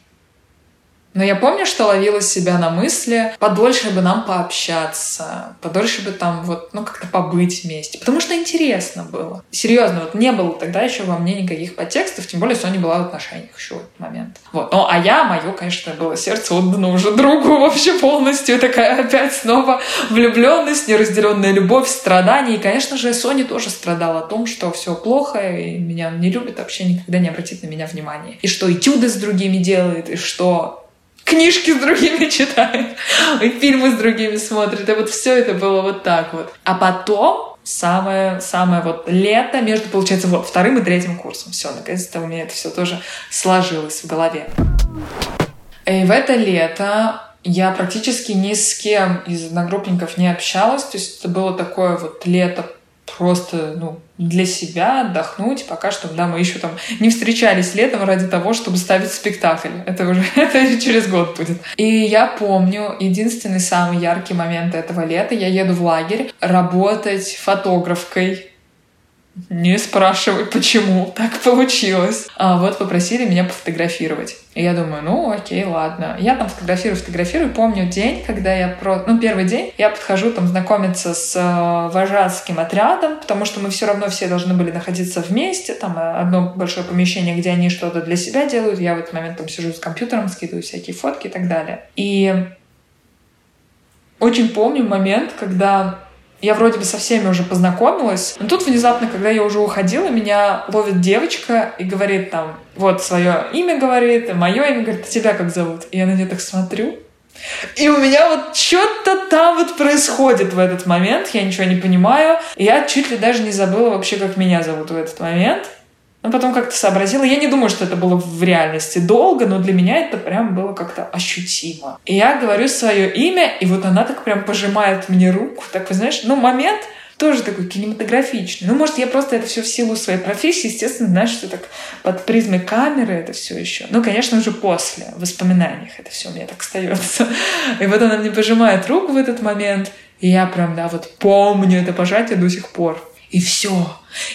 Но я помню, что ловила себя на мысли, подольше бы нам пообщаться, подольше бы там вот, ну, как-то побыть вместе. Потому что интересно было. Серьезно, вот не было тогда еще во мне никаких подтекстов, тем более Соня была в отношениях еще в этот момент. Вот. Ну, а я, мое, конечно, было сердце отдано уже другу вообще полностью. Такая опять снова влюбленность, неразделенная любовь, страдания. И, конечно же, Соня тоже страдала о том, что все плохо, и меня не любит, вообще никогда не обратит на меня внимания. И что этюды с другими делает, и что книжки с другими *laughs* читает, и фильмы с другими смотрит. И вот все это было вот так вот. А потом самое, самое вот лето между, получается, вот вторым и третьим курсом. Все, наконец-то у меня это все тоже сложилось в голове. И в это лето я практически ни с кем из одногруппников не общалась. То есть это было такое вот лето просто, ну, для себя отдохнуть. Пока что, да, мы еще там не встречались летом ради того, чтобы ставить спектакль. Это уже *laughs* это через год будет. И я помню, единственный самый яркий момент этого лета, я еду в лагерь работать фотографкой не спрашивай, почему так получилось. А вот попросили меня пофотографировать. И я думаю, ну окей, ладно. Я там фотографирую, фотографирую. Помню день, когда я про... Ну, первый день я подхожу там знакомиться с э, вожатским отрядом, потому что мы все равно все должны были находиться вместе. Там э, одно большое помещение, где они что-то для себя делают. Я в этот момент там сижу с компьютером, скидываю всякие фотки и так далее. И очень помню момент, когда я вроде бы со всеми уже познакомилась. Но тут внезапно, когда я уже уходила, меня ловит девочка и говорит там, вот свое имя говорит, мое имя говорит, а тебя как зовут? И я на нее так смотрю. И у меня вот что-то там вот происходит в этот момент, я ничего не понимаю. И я чуть ли даже не забыла вообще, как меня зовут в этот момент. Но потом как-то сообразила. Я не думаю, что это было в реальности долго, но для меня это прям было как-то ощутимо. И я говорю свое имя, и вот она так прям пожимает мне руку. Так, вы знаешь, ну, момент тоже такой кинематографичный. Ну, может, я просто это все в силу своей профессии, естественно, знаешь, что так под призмой камеры это все еще. Ну, конечно, уже после, в воспоминаниях это все у меня так остается. И вот она мне пожимает руку в этот момент, и я прям, да, вот помню это пожатие до сих пор. И все.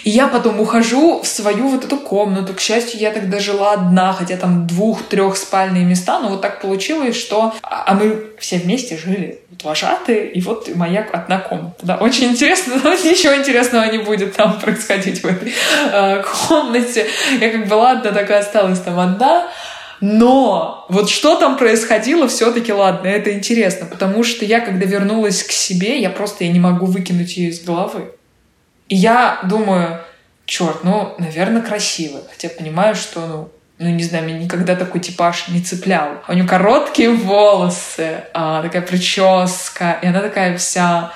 И я потом ухожу в свою вот эту комнату. К счастью, я тогда жила одна, хотя там двух-трех спальные места, но вот так получилось, что... А мы все вместе жили, вот вожатые, и вот моя одна комната. Да, очень интересно, *laughs* но ничего интересного не будет там происходить в этой э, комнате. Я как бы, ладно, такая осталась там одна, но вот что там происходило, все-таки ладно, это интересно, потому что я, когда вернулась к себе, я просто я не могу выкинуть ее из головы. И я думаю, черт, ну, наверное, красивый. Хотя понимаю, что, ну, ну, не знаю, меня никогда такой типаж не цеплял. У нее короткие волосы, а, такая прическа, и она такая вся,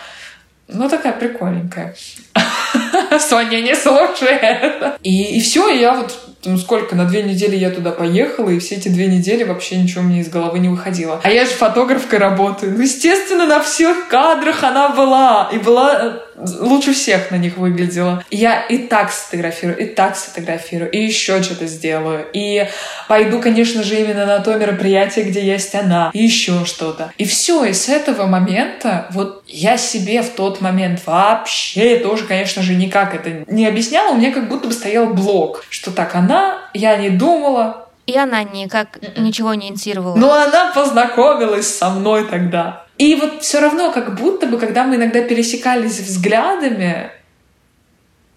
ну, такая прикольненькая. *laughs* Соня не слушает. И, и все, я вот ну сколько, на две недели я туда поехала, и все эти две недели вообще ничего мне из головы не выходило. А я же фотографкой работаю. Ну, естественно, на всех кадрах она была. И была э, лучше всех на них выглядела. Я и так сфотографирую, и так сфотографирую, и еще что-то сделаю. И пойду, конечно же, именно на то мероприятие, где есть она, и еще что-то. И все, и с этого момента вот я себе в тот момент вообще тоже, конечно же, никак это не объясняла. У меня как будто бы стоял блок, что так, она я не думала. И она никак. М-м. ничего не инициировала. Но она познакомилась со мной тогда. И вот все равно, как будто бы, когда мы иногда пересекались взглядами,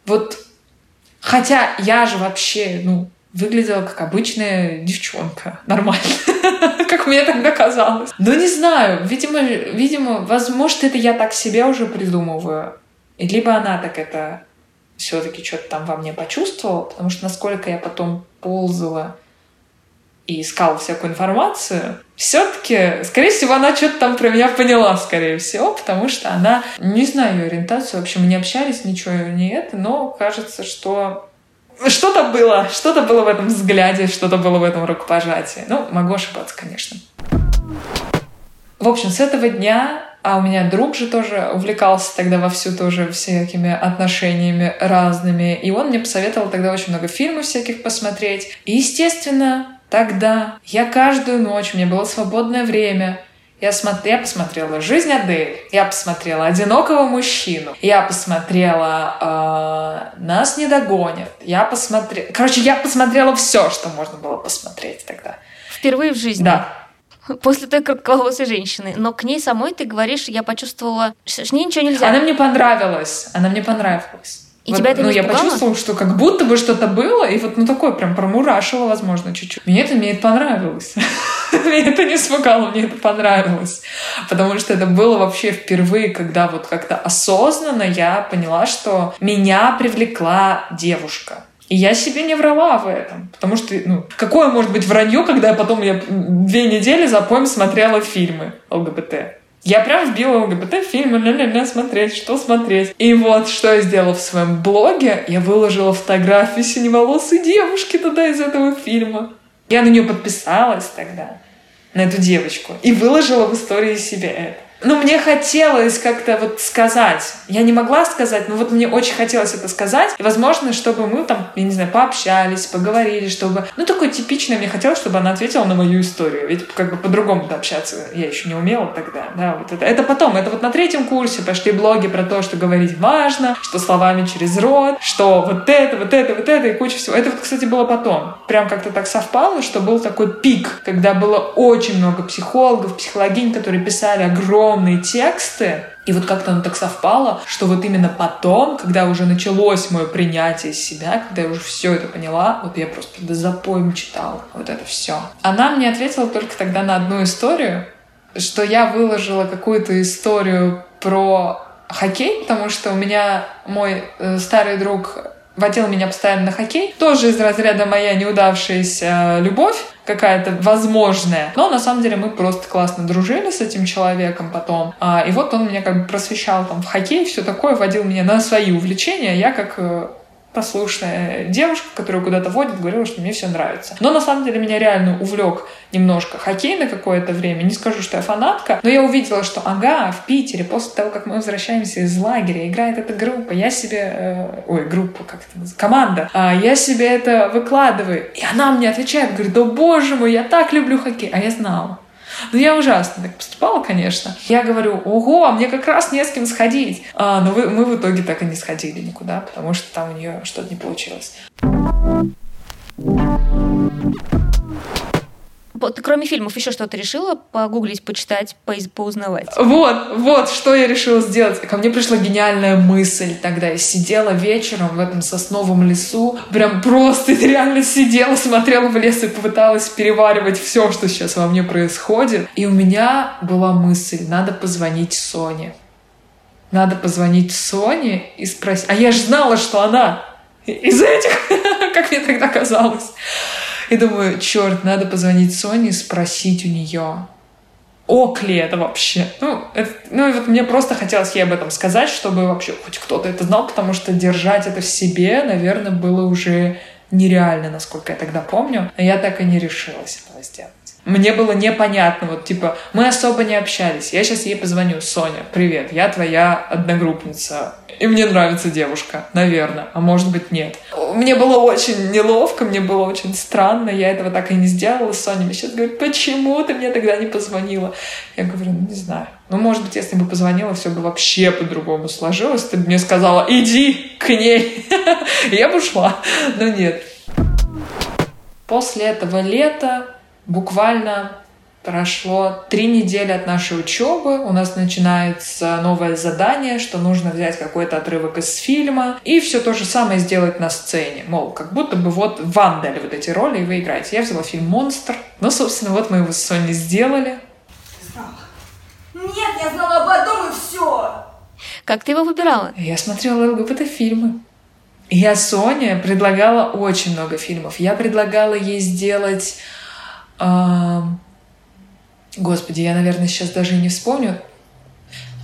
вот, хотя я же вообще, ну, выглядела как обычная девчонка, нормально, *laughs* как мне тогда казалось. Но не знаю, видимо, видимо, возможно, это я так себе уже придумываю. И либо она так это все-таки что-то там во мне почувствовал, потому что насколько я потом ползала и искала всякую информацию, все-таки, скорее всего, она что-то там про меня поняла, скорее всего, потому что она, не знаю ее ориентацию, в общем, мы не общались, ничего не это, но кажется, что что-то было, что-то было в этом взгляде, что-то было в этом рукопожатии. Ну, могу ошибаться, конечно. В общем, с этого дня а у меня друг же тоже увлекался тогда вовсю тоже всякими отношениями разными. И он мне посоветовал тогда очень много фильмов всяких посмотреть. И, естественно, тогда я каждую ночь, у меня было свободное время, я, смотр... я посмотрела «Жизнь Адель», я посмотрела «Одинокого мужчину», я посмотрела э, «Нас не догонят», я посмотрела... Короче, я посмотрела все, что можно было посмотреть тогда. Впервые в жизни? Да. После той короткоголосой женщины. Но к ней самой ты говоришь, я почувствовала, что с ней ничего нельзя. Она мне понравилась. Она мне понравилась. И вот, тебя это ну, не я почувствовала, что как будто бы что-то было, и вот ну такое прям промурашило, возможно, чуть-чуть. Мне это, мне это понравилось. *laughs* мне это не испугало, мне это понравилось. Потому что это было вообще впервые, когда вот как-то осознанно я поняла, что меня привлекла девушка. И я себе не врала в этом. Потому что, ну, какое может быть вранье, когда я потом я две недели за поем смотрела фильмы ЛГБТ. Я прям вбила ЛГБТ фильмы, ля-ля-ля, смотреть, что смотреть. И вот, что я сделала в своем блоге, я выложила фотографию синеволосой девушки туда из этого фильма. Я на нее подписалась тогда, на эту девочку, и выложила в истории себе это ну, мне хотелось как-то вот сказать. Я не могла сказать, но вот мне очень хотелось это сказать. И, возможно, чтобы мы там, я не знаю, пообщались, поговорили, чтобы... Ну, такое типичное мне хотелось, чтобы она ответила на мою историю. Ведь как бы по-другому общаться я еще не умела тогда. Да, вот это. это потом, это вот на третьем курсе пошли блоги про то, что говорить важно, что словами через рот, что вот это, вот это, вот это и куча всего. Это вот, кстати, было потом. Прям как-то так совпало, что был такой пик, когда было очень много психологов, психологинь, которые писали огромное огромные тексты, и вот как-то оно так совпало, что вот именно потом, когда уже началось мое принятие себя, когда я уже все это поняла, вот я просто до запоем читала вот это все. Она мне ответила только тогда на одну историю, что я выложила какую-то историю про хоккей, потому что у меня мой э, старый друг водил меня постоянно на хоккей. Тоже из разряда моя неудавшаяся любовь какая-то возможная. Но на самом деле мы просто классно дружили с этим человеком потом. А, и вот он меня как бы просвещал там в хоккей, все такое, водил меня на свои увлечения. Я как э, послушная девушка, которая куда-то водит, говорила, что мне все нравится. Но на самом деле меня реально увлек немножко хоккей на какое-то время. Не скажу, что я фанатка, но я увидела, что ага, в Питере после того, как мы возвращаемся из лагеря, играет эта группа, я себе... Э, ой, группа, как это называется? Команда. А, я себе это выкладываю. И она мне отвечает, говорит, да боже мой, я так люблю хоккей. А я знала. Ну, я ужасно так поступала, конечно. Я говорю, ого, а мне как раз не с кем сходить. А, но вы, мы в итоге так и не сходили никуда, потому что там у нее что-то не получилось. Ты кроме фильмов еще что-то решила погуглить, почитать, поузнавать? Вот, вот, что я решила сделать. Ко мне пришла гениальная мысль тогда. Я сидела вечером в этом сосновом лесу, прям просто *laughs* реально сидела, смотрела в лес и попыталась переваривать все, что сейчас во мне происходит. И у меня была мысль, надо позвонить Соне. Надо позвонить Соне и спросить. А я же знала, что она из этих, *laughs* как мне тогда казалось. И думаю, черт, надо позвонить Соне и спросить у нее, ок ли это вообще? Ну, это, ну, и вот мне просто хотелось ей об этом сказать, чтобы вообще хоть кто-то это знал, потому что держать это в себе, наверное, было уже нереально, насколько я тогда помню. Но я так и не решилась этого сделать. Мне было непонятно, вот типа, мы особо не общались. Я сейчас ей позвоню, Соня, привет, я твоя одногруппница и мне нравится девушка, наверное, а может быть нет. Мне было очень неловко, мне было очень странно, я этого так и не сделала. Соня мне сейчас говорит, почему ты мне тогда не позвонила? Я говорю, ну не знаю. Ну, может быть, если бы позвонила, все бы вообще по-другому сложилось. Ты бы мне сказала, иди к ней. *laughs* Я бы ушла. Но нет. После этого лета буквально Прошло три недели от нашей учебы, у нас начинается новое задание, что нужно взять какой-то отрывок из фильма и все то же самое сделать на сцене. Мол, как будто бы вот вам дали вот эти роли, и вы играете. Я взяла фильм «Монстр». Ну, собственно, вот мы его с Соней сделали. Ты знала? Нет, я знала об одном и все. Как ты его выбирала? Я смотрела ЛГБТ-фильмы. Я Соне предлагала очень много фильмов. Я предлагала ей сделать... Господи, я, наверное, сейчас даже не вспомню.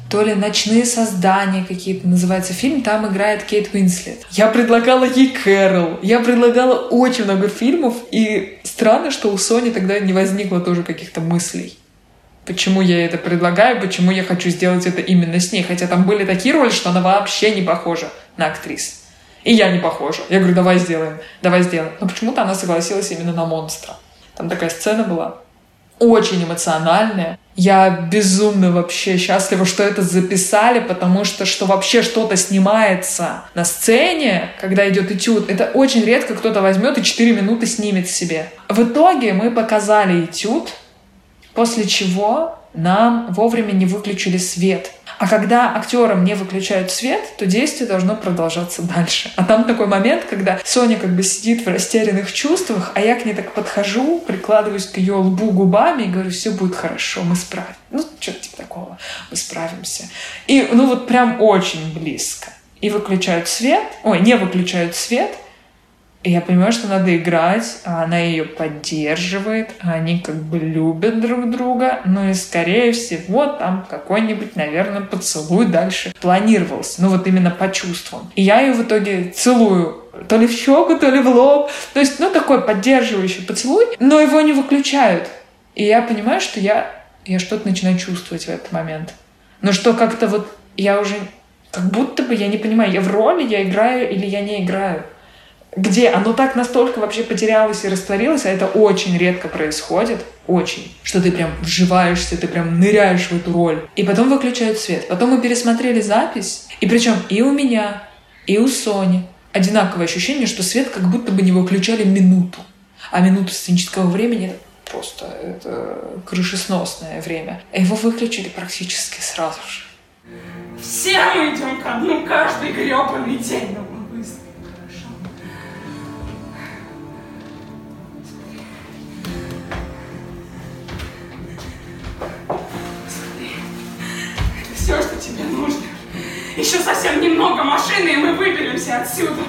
То ли «Ночные создания» какие-то называется фильм, там играет Кейт Уинслет. Я предлагала ей Кэрол, я предлагала очень много фильмов, и странно, что у Сони тогда не возникло тоже каких-то мыслей. почему я это предлагаю, почему я хочу сделать это именно с ней. Хотя там были такие роли, что она вообще не похожа на актрис. И я не похожа. Я говорю, давай сделаем, давай сделаем. Но почему-то она согласилась именно на монстра. Там такая сцена была очень эмоциональная. Я безумно вообще счастлива, что это записали, потому что что вообще что-то снимается на сцене, когда идет этюд, это очень редко кто-то возьмет и 4 минуты снимет себе. В итоге мы показали этюд, после чего нам вовремя не выключили свет. А когда актерам не выключают свет, то действие должно продолжаться дальше. А там такой момент, когда Соня как бы сидит в растерянных чувствах, а я к ней так подхожу, прикладываюсь к ее лбу губами и говорю, все будет хорошо, мы справимся. Ну, что-то типа такого, мы справимся. И, ну, вот прям очень близко. И выключают свет, ой, не выключают свет, и я понимаю, что надо играть, а она ее поддерживает, а они как бы любят друг друга, ну и скорее всего там какой-нибудь, наверное, поцелуй дальше планировался, ну вот именно по чувствам. И я ее в итоге целую то ли в щеку, то ли в лоб, то есть, ну такой поддерживающий поцелуй, но его не выключают. И я понимаю, что я, я что-то начинаю чувствовать в этот момент. Но что как-то вот я уже как будто бы я не понимаю, я в роли, я играю или я не играю где оно так настолько вообще потерялось и растворилось, а это очень редко происходит, очень, что ты прям вживаешься, ты прям ныряешь в эту роль. И потом выключают свет. Потом мы пересмотрели запись, и причем и у меня, и у Сони одинаковое ощущение, что свет как будто бы не выключали минуту. А минуту сценического времени просто это крышесносное время. Его выключили практически сразу же. Все мы идем ко дну каждый гребаный день. Тебе нужно. Еще совсем немного машины, и мы выберемся отсюда.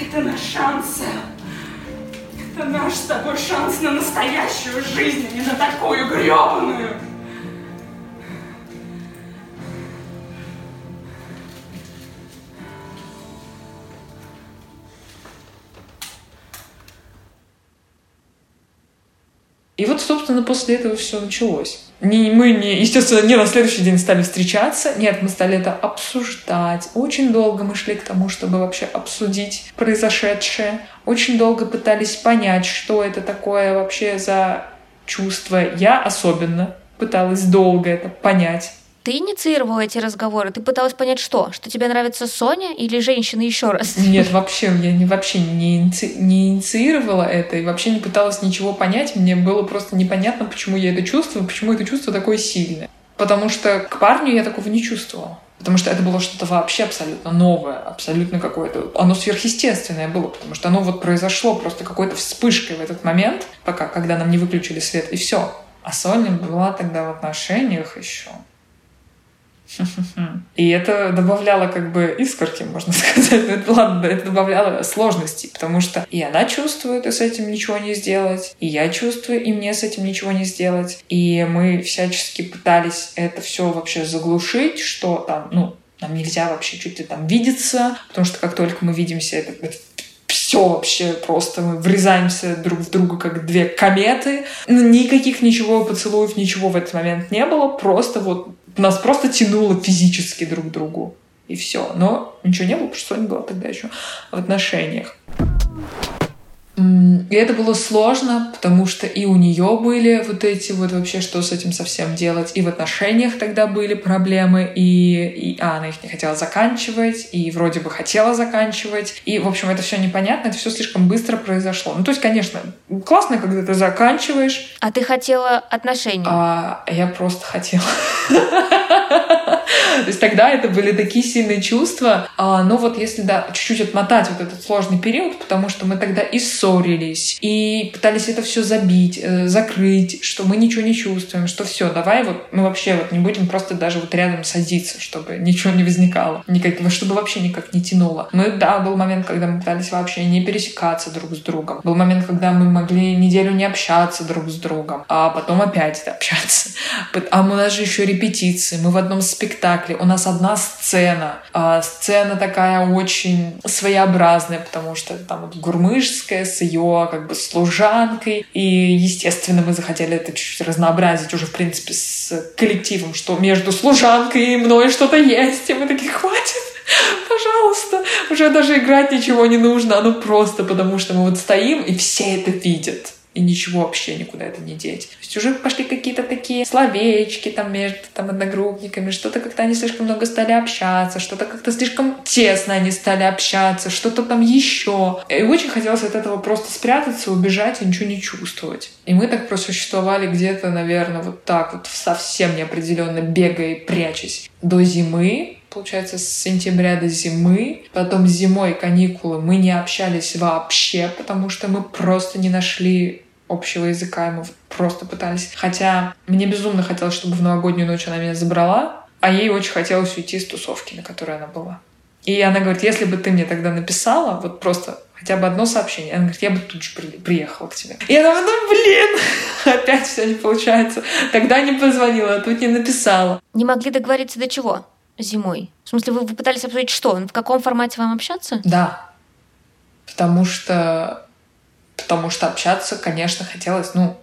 Это наш шанс, Это наш с тобой шанс на настоящую жизнь, а не на такую гребаную. И вот, собственно, после этого все началось. Не, мы, не, естественно, не на следующий день стали встречаться. Нет, мы стали это обсуждать. Очень долго мы шли к тому, чтобы вообще обсудить произошедшее. Очень долго пытались понять, что это такое вообще за чувство. Я особенно пыталась долго это понять. Ты инициировала эти разговоры? Ты пыталась понять, что? Что тебе нравится Соня или женщина еще раз? Нет, вообще, я не, вообще не, иници, не инициировала это и вообще не пыталась ничего понять. Мне было просто непонятно, почему я это чувствую, почему это чувство такое сильное. Потому что к парню я такого не чувствовала. Потому что это было что-то вообще абсолютно новое, абсолютно какое-то... Оно сверхъестественное было, потому что оно вот произошло просто какой-то вспышкой в этот момент, пока, когда нам не выключили свет, и все. А Соня была тогда в отношениях еще. *laughs* И это добавляло как бы искорки, можно *laughs* сказать. это, ладно, это добавляло сложностей, потому что и она чувствует, и с этим ничего не сделать, и я чувствую, и мне с этим ничего не сделать. И мы всячески пытались это все вообще заглушить, что там, ну, нам нельзя вообще чуть ли там видеться, потому что как только мы видимся, это, это все вообще просто мы врезаемся друг в друга как две кометы. Никаких ничего поцелуев, ничего в этот момент не было. Просто вот нас просто тянуло физически друг к другу. И все. Но ничего не было, потому что Соня была тогда еще в отношениях. И это было сложно, потому что и у нее были вот эти вот вообще, что с этим совсем делать, и в отношениях тогда были проблемы, и, и а, она их не хотела заканчивать, и вроде бы хотела заканчивать, и, в общем, это все непонятно, это все слишком быстро произошло. Ну, то есть, конечно, классно, когда ты заканчиваешь. А ты хотела отношений? А я просто хотела. *laughs* То есть тогда это были такие сильные чувства. А, но вот если, да, чуть-чуть отмотать вот этот сложный период, потому что мы тогда и ссорились, и пытались это все забить, э, закрыть, что мы ничего не чувствуем, что все, давай вот мы вообще вот не будем просто даже вот рядом садиться, чтобы *laughs* ничего не возникало, никакого, чтобы вообще никак не тянуло. Мы, да, был момент, когда мы пытались вообще не пересекаться друг с другом. Был момент, когда мы могли неделю не общаться друг с другом, а потом опять общаться. *laughs* А у нас же еще репетиции, мы в одном спектакле спектакле у нас одна сцена. А сцена такая очень своеобразная, потому что там вот Гурмышская с ее как бы служанкой. И, естественно, мы захотели это чуть-чуть разнообразить уже, в принципе, с коллективом, что между служанкой и мной что-то есть. И мы такие, хватит, пожалуйста, уже даже играть ничего не нужно, ну просто потому что мы вот стоим, и все это видят и ничего вообще никуда это не деть. То есть уже пошли какие-то такие словечки там между там одногруппниками, что-то как-то они слишком много стали общаться, что-то как-то слишком тесно они стали общаться, что-то там еще. И очень хотелось от этого просто спрятаться, убежать и ничего не чувствовать. И мы так просуществовали где-то, наверное, вот так вот совсем неопределенно бегая и прячась до зимы, получается, с сентября до зимы. Потом зимой каникулы мы не общались вообще, потому что мы просто не нашли общего языка, мы просто пытались. Хотя мне безумно хотелось, чтобы в новогоднюю ночь она меня забрала, а ей очень хотелось уйти с тусовки, на которой она была. И она говорит, если бы ты мне тогда написала, вот просто хотя бы одно сообщение, она говорит, я бы тут же приехала к тебе. И она, ну блин, *laughs* опять все не получается. Тогда не позвонила, а тут не написала. Не могли договориться до чего? Зимой. В смысле, вы, вы пытались обсудить что? В каком формате вам общаться? Да. Потому что потому что общаться, конечно, хотелось, ну,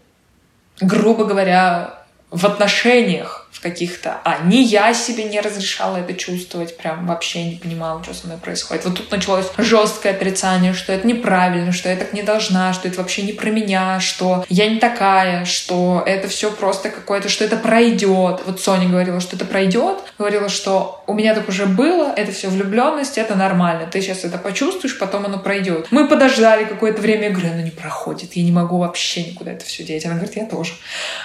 грубо говоря, в отношениях каких-то, а ни я себе не разрешала это чувствовать, прям вообще не понимала, что со мной происходит. Вот тут началось жесткое отрицание, что это неправильно, что я так не должна, что это вообще не про меня, что я не такая, что это все просто какое-то, что это пройдет. Вот Соня говорила, что это пройдет, говорила, что у меня так уже было, это все влюбленность, это нормально, ты сейчас это почувствуешь, потом оно пройдет. Мы подождали какое-то время, я говорю, оно не проходит, я не могу вообще никуда это все деть. Она говорит, я тоже.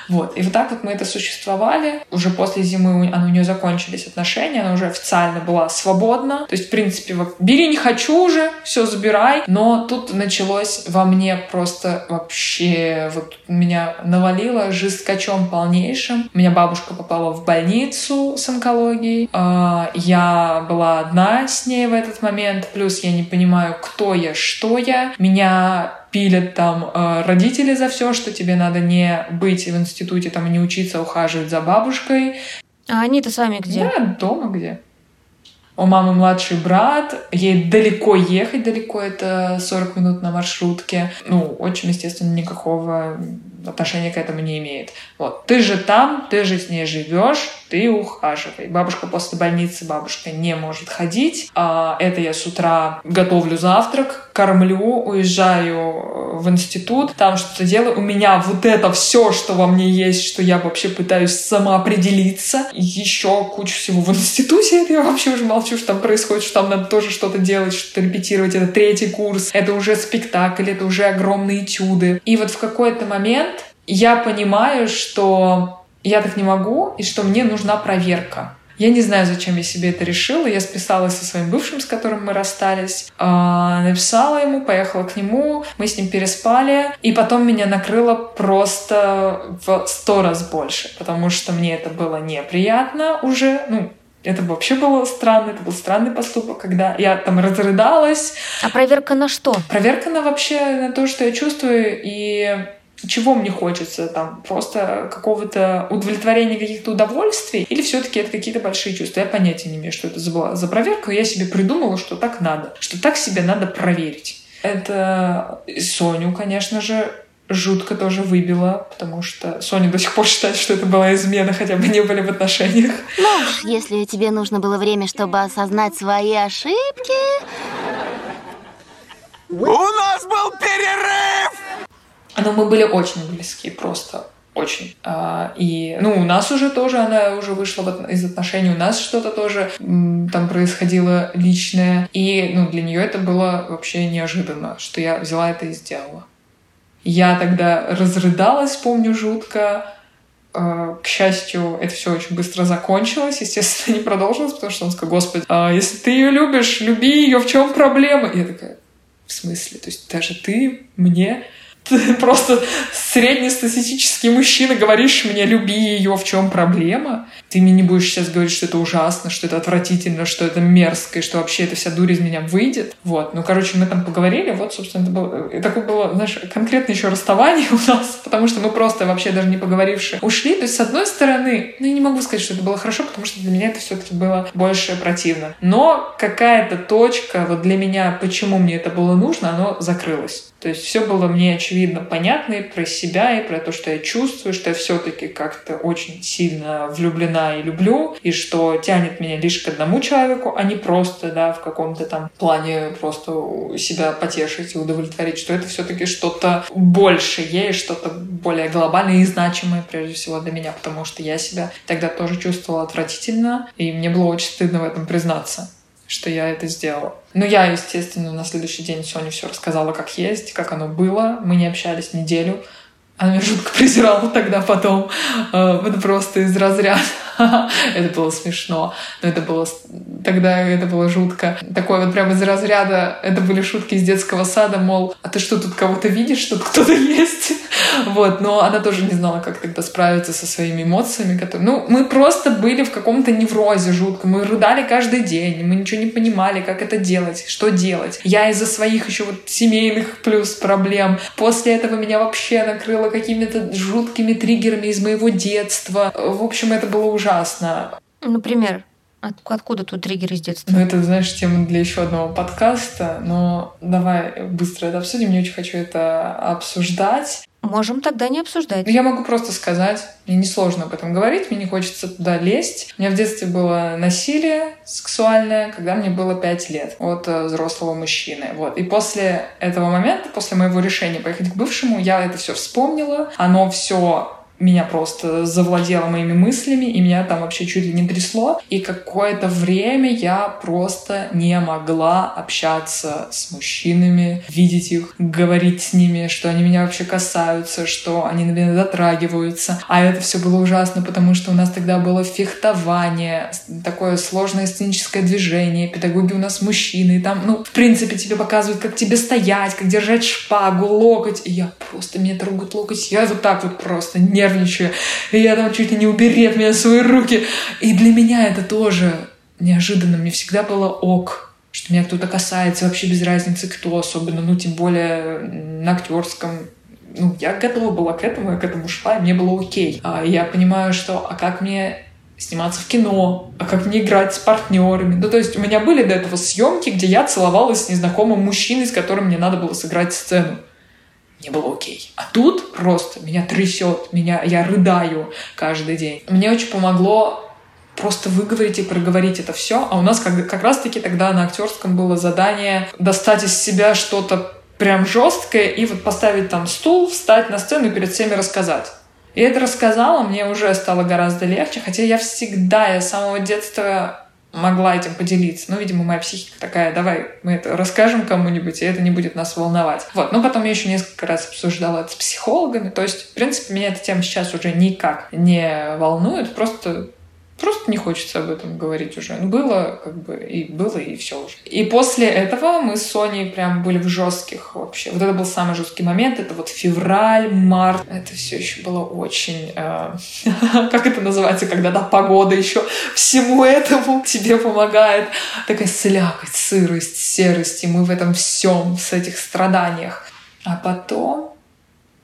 Вот. И вот так вот мы это существовали. Уже уже после зимы у нее закончились отношения, она уже официально была свободна. То есть, в принципе, бери не хочу уже, все забирай. Но тут началось во мне просто вообще, вот меня навалило жесткачом полнейшим. У меня бабушка попала в больницу с онкологией. А, я была одна с ней в этот момент, плюс я не понимаю, кто я, что я. Меня пилят там э, родители за все, что тебе надо не быть в институте, там не учиться ухаживать за бабушкой. А они-то сами где? Да, дома где. У мамы младший брат, ей далеко ехать, далеко это 40 минут на маршрутке. Ну, очень, естественно, никакого отношения к этому не имеет. Вот, ты же там, ты же с ней живешь, ты ухаживай. Бабушка после больницы, бабушка не может ходить. А это я с утра готовлю завтрак, кормлю, уезжаю э, в институт, там что-то делаю. У меня вот это все, что во мне есть, что я вообще пытаюсь самоопределиться. Еще куча всего в институте, это я вообще уже молчу, что там происходит, что там надо тоже что-то делать, что-то репетировать. Это третий курс, это уже спектакль, это уже огромные этюды. И вот в какой-то момент я понимаю, что я так не могу, и что мне нужна проверка. Я не знаю, зачем я себе это решила. Я списалась со своим бывшим, с которым мы расстались. Э, написала ему, поехала к нему. Мы с ним переспали. И потом меня накрыло просто в сто раз больше. Потому что мне это было неприятно уже. Ну, это вообще было странно, это был странный поступок, когда я там разрыдалась. А проверка на что? Проверка на вообще на то, что я чувствую, и чего мне хочется, там, просто какого-то удовлетворения каких-то удовольствий, или все-таки это какие-то большие чувства. Я понятия не имею, что это за, за проверка, я себе придумала, что так надо, что так себе надо проверить. Это Соню, конечно же, жутко тоже выбило, потому что Соня до сих пор считает, что это была измена, хотя бы не были в отношениях. Ну, если тебе нужно было время, чтобы осознать свои ошибки... У нас был перерыв! Но мы были очень близки, просто очень. А, и, ну, у нас уже тоже, она уже вышла из отношений, у нас что-то тоже там происходило личное. И, ну, для нее это было вообще неожиданно, что я взяла это и сделала. Я тогда разрыдалась, помню, жутко. А, к счастью, это все очень быстро закончилось. Естественно, *laughs* не продолжилось, потому что он сказал, господи, а если ты ее любишь, люби ее, в чем проблема? И я такая, в смысле? То есть даже ты мне ты *laughs* просто среднестатистический мужчина, говоришь мне, люби ее, в чем проблема? Ты мне не будешь сейчас говорить, что это ужасно, что это отвратительно, что это мерзко, и что вообще эта вся дурь из меня выйдет. Вот. Ну, короче, мы там поговорили, вот, собственно, это было, и такое было, знаешь, конкретное еще расставание *laughs* у нас, потому что мы просто вообще даже не поговоривши ушли. То есть, с одной стороны, ну, я не могу сказать, что это было хорошо, потому что для меня это все-таки было больше противно. Но какая-то точка вот для меня, почему мне это было нужно, оно закрылось. То есть все было мне очевидно понятно и про себя, и про то, что я чувствую, что я все-таки как-то очень сильно влюблена и люблю, и что тянет меня лишь к одному человеку, а не просто, да, в каком-то там плане просто себя потешить и удовлетворить, что это все-таки что-то большее, что-то более глобальное и значимое, прежде всего, для меня, потому что я себя тогда тоже чувствовала отвратительно, и мне было очень стыдно в этом признаться что я это сделала. Ну, я, естественно, на следующий день Соне все рассказала, как есть, как оно было. Мы не общались неделю. Она меня жутко презирала тогда потом. Э, это просто из разряда. *laughs* это было смешно. Но это было... Тогда это было жутко. Такое вот прямо из разряда... Это были шутки из детского сада, мол, а ты что, тут кого-то видишь, тут кто-то есть? *laughs* вот. Но она тоже не знала, как тогда справиться со своими эмоциями. Которые... Ну, мы просто были в каком-то неврозе жутко. Мы рыдали каждый день. Мы ничего не понимали, как это делать, что делать. Я из-за своих еще вот семейных плюс проблем. После этого меня вообще накрыло какими-то жуткими триггерами из моего детства. В общем, это было ужасно ужасно. Например, от, откуда тут триггер из детства? Ну, это, знаешь, тема для еще одного подкаста, но давай быстро это обсудим. Не очень хочу это обсуждать. Можем тогда не обсуждать. Я могу просто сказать, мне несложно об этом говорить, мне не хочется туда лезть. У меня в детстве было насилие сексуальное, когда мне было 5 лет от э, взрослого мужчины. Вот. И после этого момента, после моего решения поехать к бывшему, я это все вспомнила. Оно все меня просто завладело моими мыслями, и меня там вообще чуть ли не трясло. И какое-то время я просто не могла общаться с мужчинами, видеть их, говорить с ними, что они меня вообще касаются, что они на меня дотрагиваются. А это все было ужасно, потому что у нас тогда было фехтование, такое сложное сценическое движение, педагоги у нас мужчины, и там, ну, в принципе, тебе показывают, как тебе стоять, как держать шпагу, локоть. И я просто, меня трогают локоть, я вот так вот просто не нервничаю. И я там чуть ли не убери от меня свои руки. И для меня это тоже неожиданно. Мне всегда было ок, что меня кто-то касается, вообще без разницы кто, особенно, ну, тем более на актерском ну, я готова была к этому, я к этому шла, и мне было окей. А я понимаю, что, а как мне сниматься в кино, а как мне играть с партнерами. Ну, то есть у меня были до этого съемки, где я целовалась с незнакомым мужчиной, с которым мне надо было сыграть сцену мне было окей. А тут просто меня трясет, меня, я рыдаю каждый день. Мне очень помогло просто выговорить и проговорить это все. А у нас как, как раз-таки тогда на актерском было задание достать из себя что-то прям жесткое и вот поставить там стул, встать на сцену и перед всеми рассказать. И это рассказала, мне уже стало гораздо легче, хотя я всегда, я с самого детства могла этим поделиться. Ну, видимо, моя психика такая, давай мы это расскажем кому-нибудь, и это не будет нас волновать. Вот. Но потом я еще несколько раз обсуждала это с психологами. То есть, в принципе, меня эта тема сейчас уже никак не волнует. Просто Просто не хочется об этом говорить уже. Ну, было, как бы, и было, и все уже. И после этого мы с Соней прям были в жестких вообще. Вот это был самый жесткий момент. Это вот февраль, март. Это все еще было очень... Э, *laughs* как это называется, когда да, погода еще всему этому тебе помогает. Такая слякоть, сырость, серость. И мы в этом всем, с этих страданиях. А потом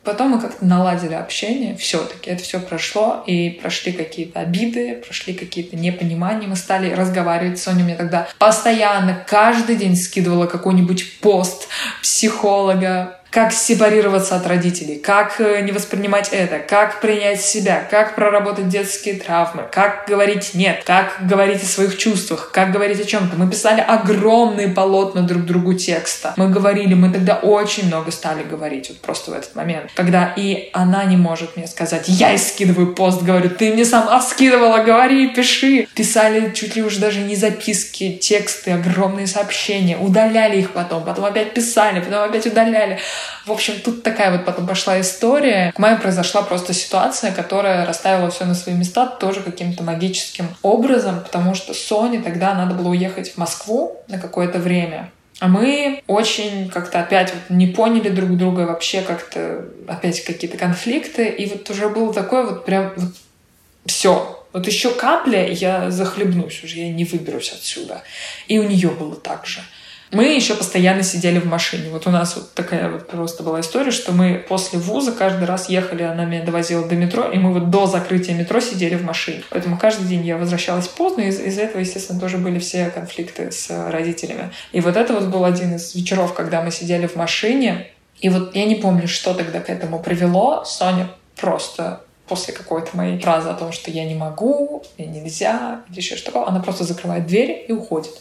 Потом мы как-то наладили общение, все-таки это все прошло, и прошли какие-то обиды, прошли какие-то непонимания, мы стали разговаривать. Соня мне тогда постоянно, каждый день скидывала какой-нибудь пост психолога, как сепарироваться от родителей, как э, не воспринимать это, как принять себя, как проработать детские травмы, как говорить «нет», как говорить о своих чувствах, как говорить о чем-то. Мы писали огромные полотна друг другу текста. Мы говорили, мы тогда очень много стали говорить, вот просто в этот момент. Когда и она не может мне сказать, я и скидываю пост, говорю, ты мне сама скидывала, говори, пиши. Писали чуть ли уже даже не записки, тексты, огромные сообщения, удаляли их потом, потом опять писали, потом опять удаляли. В общем, тут такая вот потом пошла история. К маме произошла просто ситуация, которая расставила все на свои места тоже каким-то магическим образом, потому что Соне тогда надо было уехать в Москву на какое-то время. А мы очень как-то опять вот не поняли друг друга, вообще как-то опять какие-то конфликты. И вот уже было такое вот прям вот все. Вот еще капля, я захлебнусь уже, я не выберусь отсюда. И у нее было так же. Мы еще постоянно сидели в машине. Вот у нас вот такая вот просто была история, что мы после вуза каждый раз ехали, она меня довозила до метро, и мы вот до закрытия метро сидели в машине. Поэтому каждый день я возвращалась поздно, и из- из-за этого, естественно, тоже были все конфликты с родителями. И вот это вот был один из вечеров, когда мы сидели в машине, и вот я не помню, что тогда к этому привело. Соня просто после какой-то моей фразы о том, что я не могу, и нельзя, или еще что такое, она просто закрывает двери и уходит.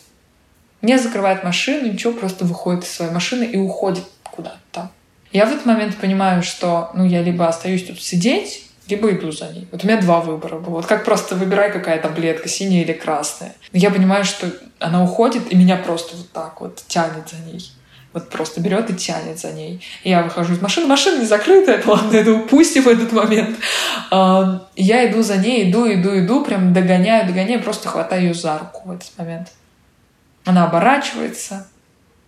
Не закрывает машину, ничего, просто выходит из своей машины и уходит куда-то там. Я в этот момент понимаю, что ну, я либо остаюсь тут сидеть, либо иду за ней. Вот у меня два выбора было. Вот как просто выбирай, какая таблетка, синяя или красная. Но я понимаю, что она уходит, и меня просто вот так вот тянет за ней. Вот просто берет и тянет за ней. И я выхожу из машины. Машина не закрытая, это ладно, это упустим в этот момент. Я иду за ней, иду, иду, иду, прям догоняю, догоняю, просто хватаю ее за руку в этот момент. Она оборачивается,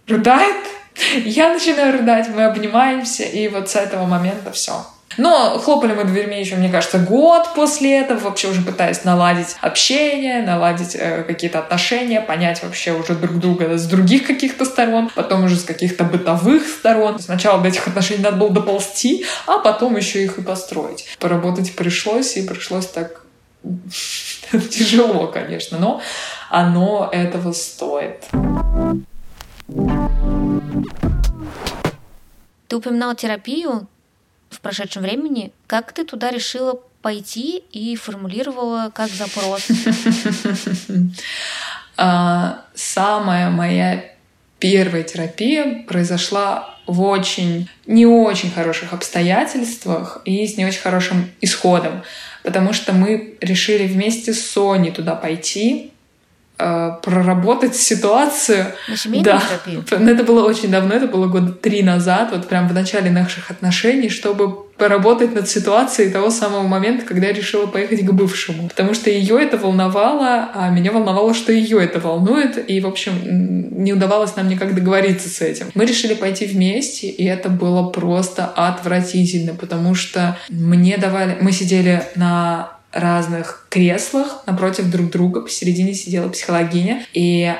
рыдает. *laughs* Я начинаю рыдать, мы обнимаемся, и вот с этого момента все. Но хлопали мы дверьми еще, мне кажется, год после этого, вообще уже пытаясь наладить общение, наладить э, какие-то отношения, понять вообще уже друг друга с других каких-то сторон, потом уже с каких-то бытовых сторон. Сначала до этих отношений надо было доползти, а потом еще их и построить. Поработать пришлось, и пришлось так *laughs* тяжело, конечно, но оно этого стоит. Ты упоминала терапию в прошедшем времени. Как ты туда решила пойти и формулировала как запрос? *laughs* А, Самая моя первая терапия произошла в очень, не очень хороших обстоятельствах и с не очень хорошим исходом, потому что мы решили вместе с Соней туда пойти, проработать ситуацию. На семейную Да. терапию? *laughs* Это было очень давно, это было года три назад, вот прям в начале наших отношений, чтобы поработать над ситуацией того самого момента, когда я решила поехать к бывшему. Потому что ее это волновало, а меня волновало, что ее это волнует. И, в общем, не удавалось нам никак договориться с этим. Мы решили пойти вместе, и это было просто отвратительно, потому что мне давали... Мы сидели на разных креслах напротив друг друга. Посередине сидела психологиня, и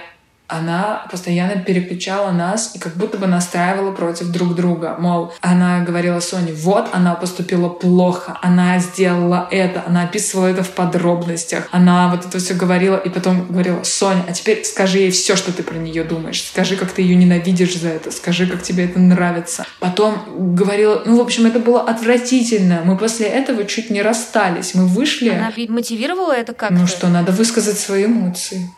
она постоянно переключала нас и как будто бы настраивала против друг друга. Мол, она говорила Соне, вот она поступила плохо, она сделала это, она описывала это в подробностях, она вот это все говорила и потом говорила, Соня, а теперь скажи ей все, что ты про нее думаешь, скажи, как ты ее ненавидишь за это, скажи, как тебе это нравится. Потом говорила, ну, в общем, это было отвратительно. Мы после этого чуть не расстались. Мы вышли. Она мотивировала это как-то? Ну что, надо высказать свои эмоции.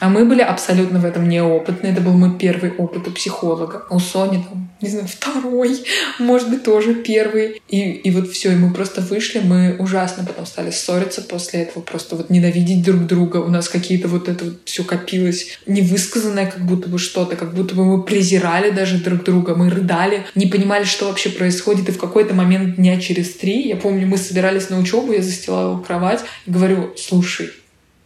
А мы были абсолютно в этом неопытны. Это был мой первый опыт у психолога. У Сони там, не знаю, второй, может быть, тоже первый. И, и вот все, и мы просто вышли, мы ужасно потом стали ссориться после этого, просто вот ненавидеть друг друга. У нас какие-то вот это вот все копилось, невысказанное как будто бы что-то, как будто бы мы презирали даже друг друга, мы рыдали, не понимали, что вообще происходит. И в какой-то момент дня через три, я помню, мы собирались на учебу, я застилала кровать и говорю, слушай,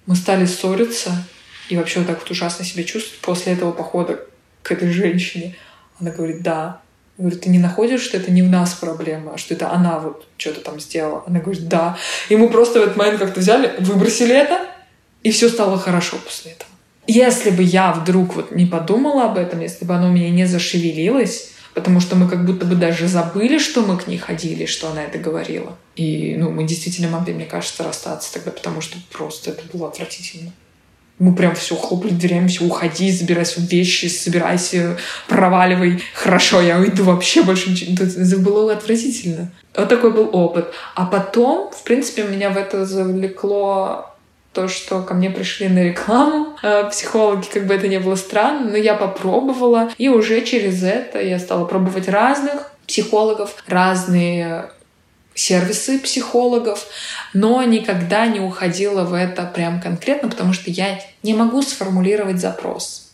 мы стали ссориться, и вообще вот так вот ужасно себя чувствовать после этого похода к этой женщине. Она говорит, да. Я говорю, ты не находишь, что это не в нас проблема, а что это она вот что-то там сделала? Она говорит, да. И мы просто в этот момент как-то взяли, выбросили это, и все стало хорошо после этого. Если бы я вдруг вот не подумала об этом, если бы оно у меня не зашевелилось, потому что мы как будто бы даже забыли, что мы к ней ходили, что она это говорила. И, ну, мы действительно могли, мне кажется, расстаться тогда, потому что просто это было отвратительно. Мы прям все хлопали дверями, все, уходи, забирай свои вещи, собирайся, проваливай. Хорошо, я уйду вообще больше ничего. Это это было отвратительно. Вот такой был опыт. А потом, в принципе, меня в это завлекло то, что ко мне пришли на рекламу. Э, Психологи, как бы это ни было странно, но я попробовала. И уже через это я стала пробовать разных психологов, разные сервисы психологов, но никогда не уходила в это прям конкретно, потому что я не могу сформулировать запрос.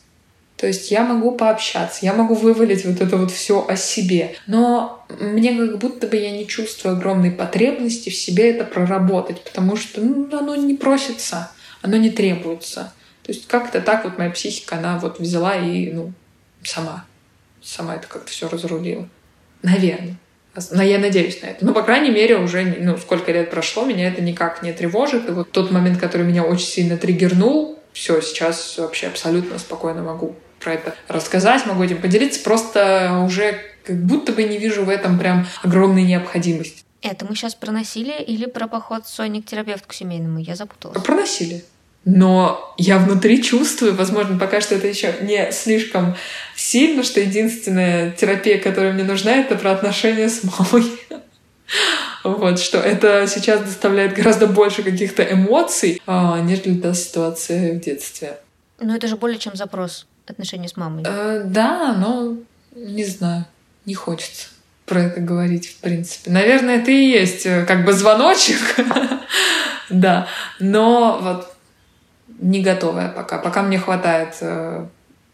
То есть я могу пообщаться, я могу вывалить вот это вот все о себе, но мне как будто бы я не чувствую огромной потребности в себе это проработать, потому что ну, оно не просится, оно не требуется. То есть как-то так вот моя психика, она вот взяла и, ну, сама, сама это как-то все разрулила. Наверное. Но я надеюсь на это. Ну, по крайней мере, уже ну, сколько лет прошло, меня это никак не тревожит. И вот тот момент, который меня очень сильно триггернул, все, сейчас вообще абсолютно спокойно могу про это рассказать, могу этим поделиться. Просто уже как будто бы не вижу в этом прям огромной необходимости. Это мы сейчас про насилие или про поход Сони к терапевту к семейному? Я запуталась. Про насилие. Но я внутри чувствую, возможно, пока что это еще не слишком сильно, что единственная терапия, которая мне нужна, это про отношения с мамой. *laughs* Вот, что это сейчас доставляет гораздо больше каких-то эмоций, а, нежели та ситуация в детстве. Но это же более чем запрос отношения с мамой. Э, да, но не знаю, не хочется про это говорить, в принципе. Наверное, это и есть э, как бы звоночек, *laughs* да, но вот не готовая пока. Пока мне хватает э,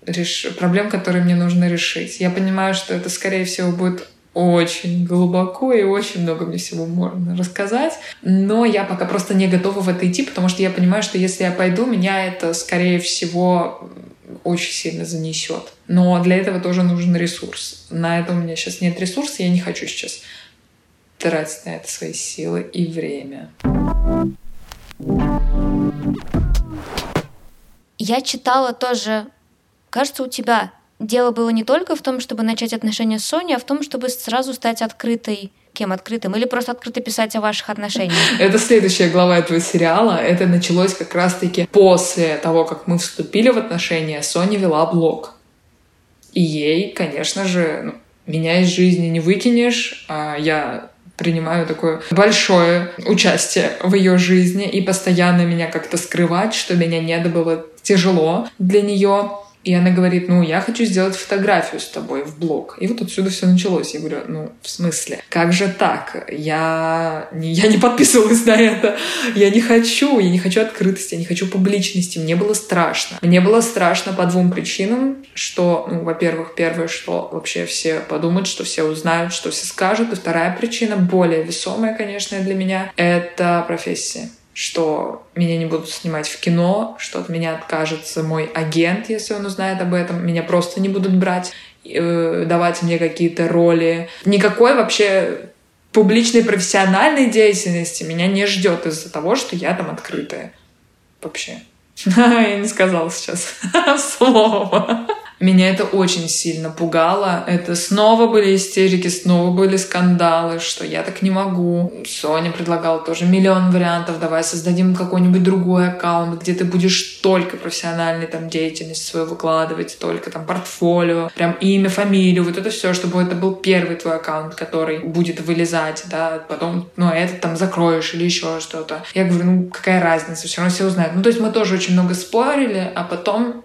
реш... проблем, которые мне нужно решить. Я понимаю, что это, скорее всего, будет очень глубоко и очень много мне всего можно рассказать. Но я пока просто не готова в это идти, потому что я понимаю, что если я пойду, меня это, скорее всего, очень сильно занесет. Но для этого тоже нужен ресурс. На это у меня сейчас нет ресурса, я не хочу сейчас тратить на это свои силы и время. Я читала тоже, кажется, у тебя дело было не только в том, чтобы начать отношения с Соней, а в том, чтобы сразу стать открытой кем открытым? Или просто открыто писать о ваших отношениях? *laughs* Это следующая глава этого сериала. Это началось как раз-таки после того, как мы вступили в отношения. Соня вела блог. И ей, конечно же, ну, меня из жизни не выкинешь. А я принимаю такое большое участие в ее жизни и постоянно меня как-то скрывать, что меня не было тяжело для нее. И она говорит, ну, я хочу сделать фотографию с тобой в блог. И вот отсюда все началось. Я говорю, ну, в смысле? Как же так? Я не, я не подписывалась на это. Я не хочу. Я не хочу открытости, я не хочу публичности. Мне было страшно. Мне было страшно по двум причинам. Что, ну, во-первых, первое, что вообще все подумают, что все узнают, что все скажут. И вторая причина, более весомая, конечно, для меня, это профессия что меня не будут снимать в кино, что от меня откажется мой агент, если он узнает об этом, меня просто не будут брать, э, давать мне какие-то роли. Никакой вообще публичной профессиональной деятельности меня не ждет из-за того, что я там открытая. Вообще. *laughs* Я не сказала сейчас *laughs* слово. Меня это очень сильно пугало. Это снова были истерики, снова были скандалы, что я так не могу. Соня предлагала тоже миллион вариантов. Давай создадим какой-нибудь другой аккаунт, где ты будешь только профессиональной там деятельность свою выкладывать, только там портфолио, прям имя, фамилию, вот это все, чтобы это был первый твой аккаунт, который будет вылезать, да, потом, ну, а этот там закроешь или еще что-то. Я говорю, ну, какая разница, все равно все узнают. Ну, то есть мы тоже очень много спорили, а потом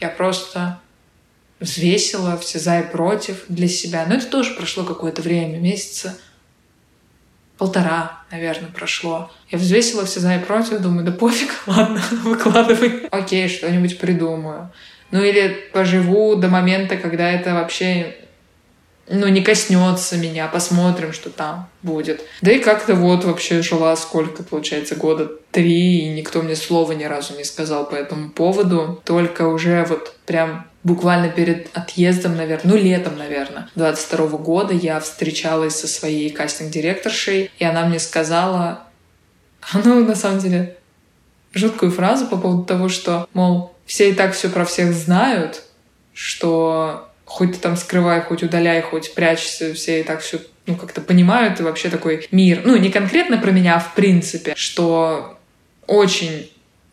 я просто взвесила все за и против для себя. Но это тоже прошло какое-то время, месяца полтора, наверное, прошло. Я взвесила все за и против, думаю, да пофиг, *laughs* ладно, выкладывай. Окей, что-нибудь придумаю. Ну или поживу до момента, когда это вообще ну, не коснется меня, посмотрим, что там будет. Да и как-то вот вообще жила сколько, получается, года три, и никто мне слова ни разу не сказал по этому поводу. Только уже вот прям буквально перед отъездом, наверное, ну, летом, наверное, 22 года я встречалась со своей кастинг-директоршей, и она мне сказала, ну, на самом деле, жуткую фразу по поводу того, что, мол, все и так все про всех знают, что хоть ты там скрывай, хоть удаляй, хоть прячься, все и так все ну, как-то понимают, и вообще такой мир. Ну, не конкретно про меня, а в принципе, что очень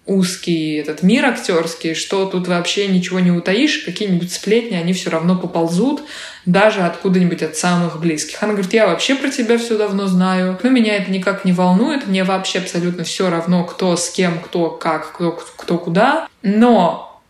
узкий этот мир актерский, что тут вообще ничего не утаишь, какие-нибудь сплетни, они все равно поползут, даже откуда-нибудь от самых близких. Она говорит, я вообще про тебя все давно знаю, но меня это никак не волнует, мне вообще абсолютно все равно, кто с кем, кто как, кто, кто куда, но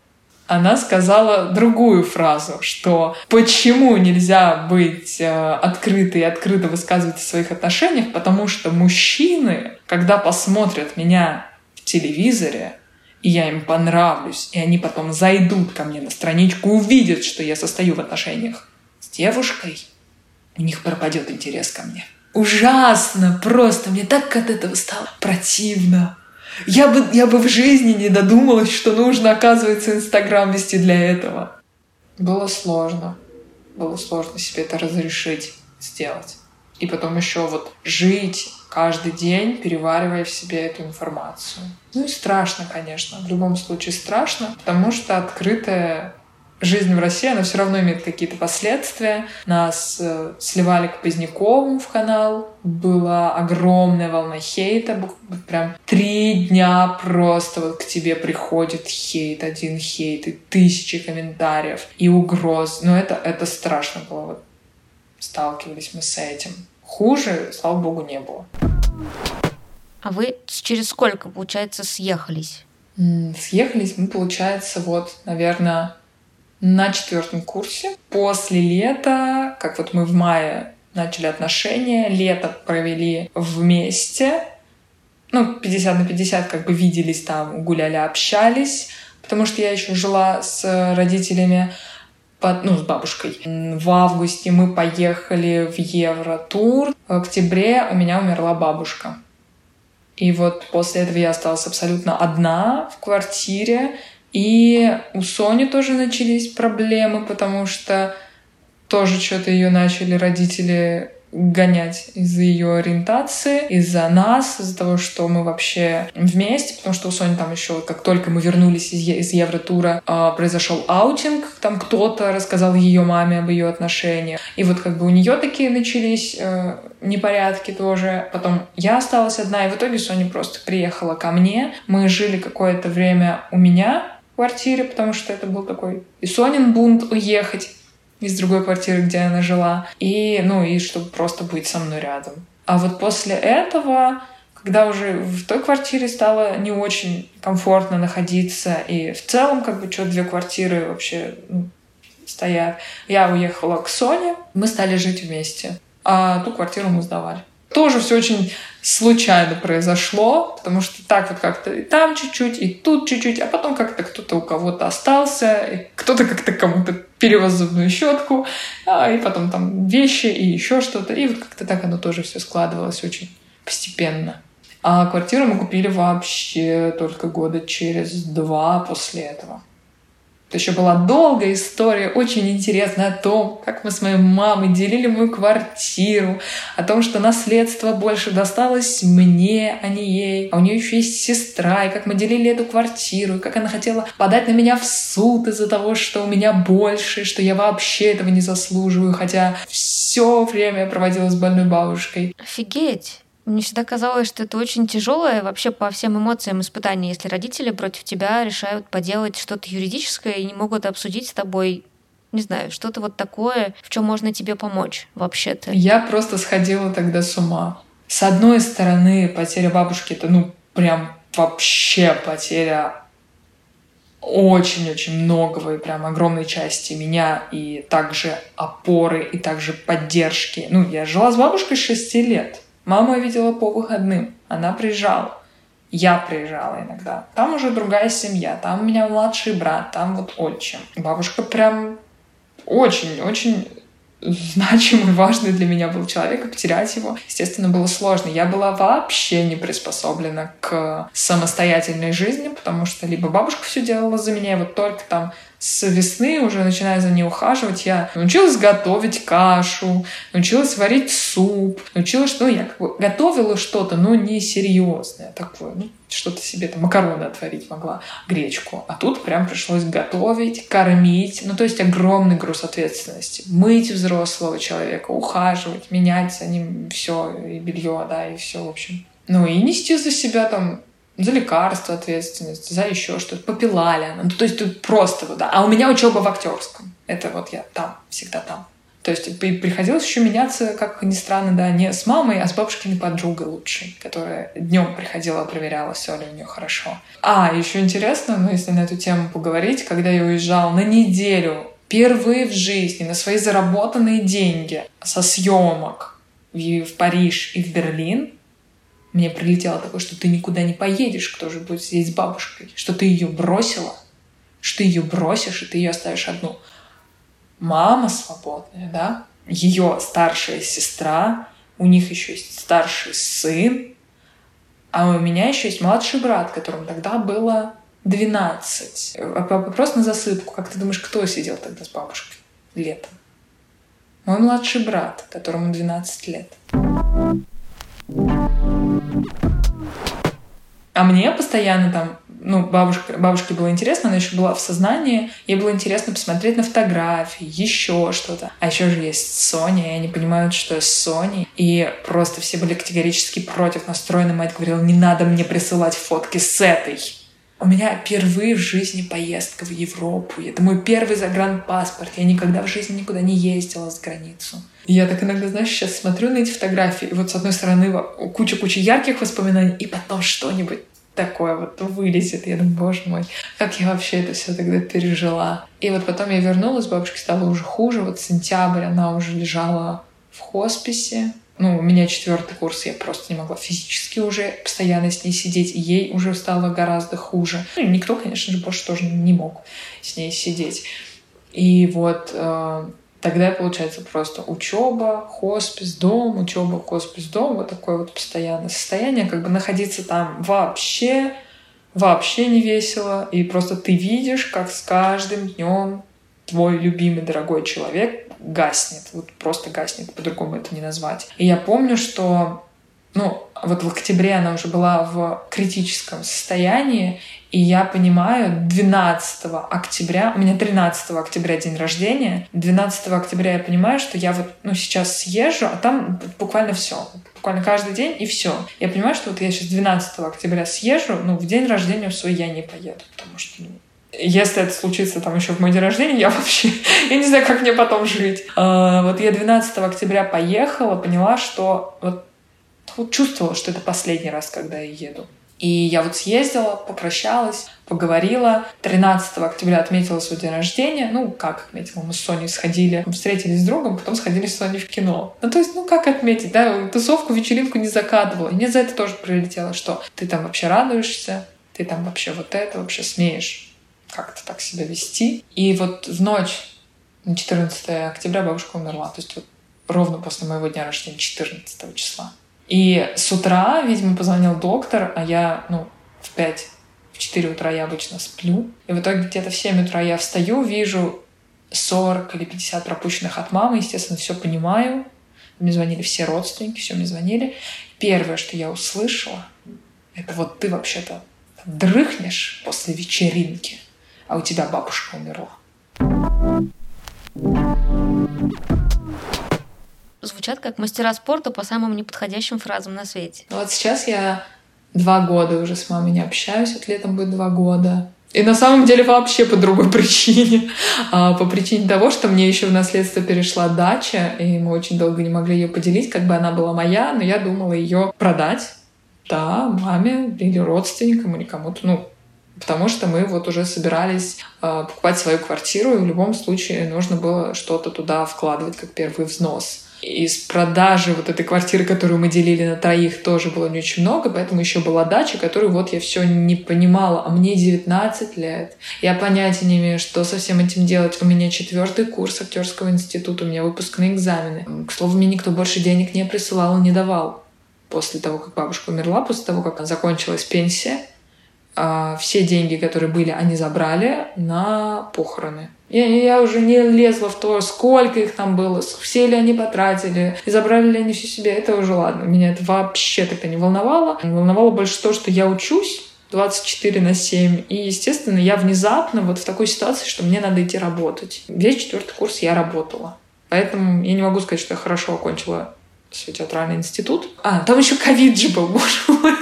она сказала другую фразу, что почему нельзя быть э, открытой и открыто высказывать о своих отношениях, потому что мужчины, когда посмотрят меня телевизоре, и я им понравлюсь, и они потом зайдут ко мне на страничку, увидят, что я состою в отношениях с девушкой, у них пропадет интерес ко мне. Ужасно, просто мне так от этого стало противно. Я бы, я бы в жизни не додумалась, что нужно, оказывается, Инстаграм вести для этого. Было сложно. Было сложно себе это разрешить сделать. И потом еще вот жить каждый день, переваривая в себе эту информацию. Ну и страшно, конечно. В любом случае страшно, потому что открытая жизнь в России, она все равно имеет какие-то последствия. Нас э, сливали к Поздняковым в канал. Была огромная волна хейта. Прям три дня просто вот к тебе приходит хейт, один хейт, и тысячи комментариев, и угроз. Но это, это страшно было. Вот сталкивались мы с этим. Хуже, слава богу, не было. А вы через сколько, получается, съехались? Съехались мы, получается, вот, наверное, на четвертом курсе. После лета, как вот мы в мае начали отношения, лето провели вместе. Ну, 50 на 50 как бы виделись там, гуляли, общались. Потому что я еще жила с родителями, под, ну, с бабушкой. В августе мы поехали в Евротур. В октябре у меня умерла бабушка. И вот после этого я осталась абсолютно одна в квартире. И у Сони тоже начались проблемы, потому что тоже что-то ее начали родители гонять из-за ее ориентации, из-за нас, из-за того, что мы вообще вместе, потому что у Сони там еще, как только мы вернулись из, из Евротура, э, произошел аутинг, там кто-то рассказал ее маме об ее отношениях, и вот как бы у нее такие начались э, непорядки тоже. Потом я осталась одна, и в итоге Соня просто приехала ко мне, мы жили какое-то время у меня, квартире, потому что это был такой и Сонин бунт уехать из другой квартиры, где она жила, и, ну, и чтобы просто быть со мной рядом. А вот после этого, когда уже в той квартире стало не очень комфортно находиться, и в целом, как бы, что две квартиры вообще ну, стоят, я уехала к Соне, мы стали жить вместе, а ту квартиру мы сдавали. Тоже все очень случайно произошло, потому что так вот как-то и там чуть-чуть, и тут чуть-чуть, а потом как-то кто-то у кого-то остался, кто-то как-то кому-то перевез зубную щетку, а, и потом там вещи и еще что-то. И вот как-то так оно тоже все складывалось очень постепенно. А квартиру мы купили вообще только года через два после этого. Это еще была долгая история, очень интересная о том, как мы с моей мамой делили мою квартиру, о том, что наследство больше досталось мне, а не ей. А у нее еще есть сестра, и как мы делили эту квартиру, и как она хотела подать на меня в суд из-за того, что у меня больше, что я вообще этого не заслуживаю, хотя все время я проводила с больной бабушкой. Офигеть! Мне всегда казалось, что это очень тяжелое вообще по всем эмоциям испытание, если родители против тебя решают поделать что-то юридическое и не могут обсудить с тобой не знаю, что-то вот такое, в чем можно тебе помочь вообще-то. Я просто сходила тогда с ума. С одной стороны, потеря бабушки — это, ну, прям вообще потеря очень-очень многого и прям огромной части меня и также опоры и также поддержки. Ну, я жила с бабушкой 6 лет. Маму я видела по выходным. Она приезжала. Я приезжала иногда. Там уже другая семья. Там у меня младший брат. Там вот отчим. Бабушка прям очень-очень значимый, важный для меня был человек, и потерять его, естественно, было сложно. Я была вообще не приспособлена к самостоятельной жизни, потому что либо бабушка все делала за меня, и вот только там с весны, уже начиная за ней ухаживать, я научилась готовить кашу, научилась варить суп, научилась, что ну, я как бы готовила что-то, но не серьезное такое, ну, что-то себе там макароны отварить могла, гречку. А тут прям пришлось готовить, кормить, ну, то есть огромный груз ответственности. Мыть взрослого человека, ухаживать, менять за ним все, и белье, да, и все, в общем. Ну, и нести за себя там за лекарства ответственность, за еще что-то. Попила ли она. Ну, то есть тут просто вот, да. А у меня учеба в актерском. Это вот я там, всегда там. То есть приходилось еще меняться, как ни странно, да, не с мамой, а с бабушкиной подругой лучшей, которая днем приходила, проверяла, все ли у нее хорошо. А, еще интересно, ну, если на эту тему поговорить, когда я уезжала на неделю, впервые в жизни, на свои заработанные деньги со съемок в, в Париж и в Берлин, мне прилетело такое, что ты никуда не поедешь, кто же будет здесь с бабушкой, что ты ее бросила, что ты ее бросишь, и ты ее оставишь одну. Мама свободная, да, ее старшая сестра, у них еще есть старший сын, А у меня еще есть младший брат, которому тогда было 12. Вопрос на засыпку. Как ты думаешь, кто сидел тогда с бабушкой летом? Мой младший брат, которому 12 лет. А мне постоянно там, ну, бабушка, бабушке было интересно, она еще была в сознании, ей было интересно посмотреть на фотографии, еще что-то. А еще же есть Соня, и они понимают, что я Соней. И просто все были категорически против настроены. Мать говорила, не надо мне присылать фотки с этой. У меня впервые в жизни поездка в Европу. Это мой первый загранпаспорт. Я никогда в жизни никуда не ездила за границу. И я так иногда, знаешь, сейчас смотрю на эти фотографии, и вот с одной стороны куча-куча ярких воспоминаний, и потом что-нибудь такое вот вылезет. Я думаю, боже мой, как я вообще это все тогда пережила. И вот потом я вернулась, бабушке стало уже хуже. Вот сентябрь она уже лежала в хосписе ну, у меня четвертый курс, я просто не могла физически уже постоянно с ней сидеть, ей уже стало гораздо хуже. Ну, никто, конечно же, больше тоже не мог с ней сидеть. И вот э, тогда, получается, просто учеба, хоспис, дом, учеба, хоспис, дом, вот такое вот постоянное состояние, как бы находиться там вообще, вообще не весело, и просто ты видишь, как с каждым днем твой любимый, дорогой человек гаснет. Вот просто гаснет, по-другому это не назвать. И я помню, что ну, вот в октябре она уже была в критическом состоянии, и я понимаю, 12 октября, у меня 13 октября день рождения, 12 октября я понимаю, что я вот, ну, сейчас съезжу, а там буквально все, буквально каждый день и все. Я понимаю, что вот я сейчас 12 октября съезжу, ну, в день рождения свой я не поеду, потому что, ну, если это случится там еще в мой день рождения, я *laughs* вообще, я не знаю, как мне потом жить. А, вот я 12 октября поехала, поняла, что вот, вот чувствовала, что это последний раз, когда я еду. И я вот съездила, попрощалась, поговорила. 13 октября отметила свой день рождения. Ну, как отметила? Мы с Соней сходили, встретились с другом, потом сходили с Соней в кино. Ну, то есть, ну, как отметить, да? Тусовку, вечеринку не закатывала. И мне за это тоже прилетело, что ты там вообще радуешься, ты там вообще вот это вообще смеешь как-то так себя вести. И вот в ночь на 14 октября бабушка умерла. То есть вот ровно после моего дня рождения, 14 числа. И с утра, видимо, позвонил доктор, а я, ну, в 5, в 4 утра я обычно сплю. И в итоге где-то в 7 утра я встаю, вижу 40 или 50 пропущенных от мамы, естественно, все понимаю. Мне звонили все родственники, все мне звонили. Первое, что я услышала, это вот ты вообще-то дрыхнешь после вечеринки а у тебя бабушка умерла. Звучат как мастера спорта по самым неподходящим фразам на свете. Ну вот сейчас я два года уже с мамой не общаюсь, вот летом будет два года. И на самом деле вообще по другой *laughs* причине. А, по причине того, что мне еще в наследство перешла дача, и мы очень долго не могли ее поделить, как бы она была моя, но я думала ее продать. Да, маме или родственникам, или кому-то, ну, потому что мы вот уже собирались э, покупать свою квартиру, и в любом случае нужно было что-то туда вкладывать как первый взнос. Из продажи вот этой квартиры, которую мы делили на троих, тоже было не очень много, поэтому еще была дача, которую вот я все не понимала, а мне 19 лет. Я понятия не имею, что со всем этим делать. У меня четвертый курс актерского института, у меня выпускные экзамены. К слову, мне никто больше денег не присылал и не давал. После того, как бабушка умерла, после того, как закончилась пенсия, а, все деньги, которые были, они забрали на похороны. Я, я уже не лезла в то, сколько их там было, все ли они потратили, и забрали ли они все себе. Это уже ладно. Меня это вообще тогда не волновало. Волновало больше то, что я учусь, 24 на 7. И, естественно, я внезапно вот в такой ситуации, что мне надо идти работать. Весь четвертый курс я работала. Поэтому я не могу сказать, что я хорошо окончила свой театральный институт. А, там еще ковид же был, *laughs* боже мой.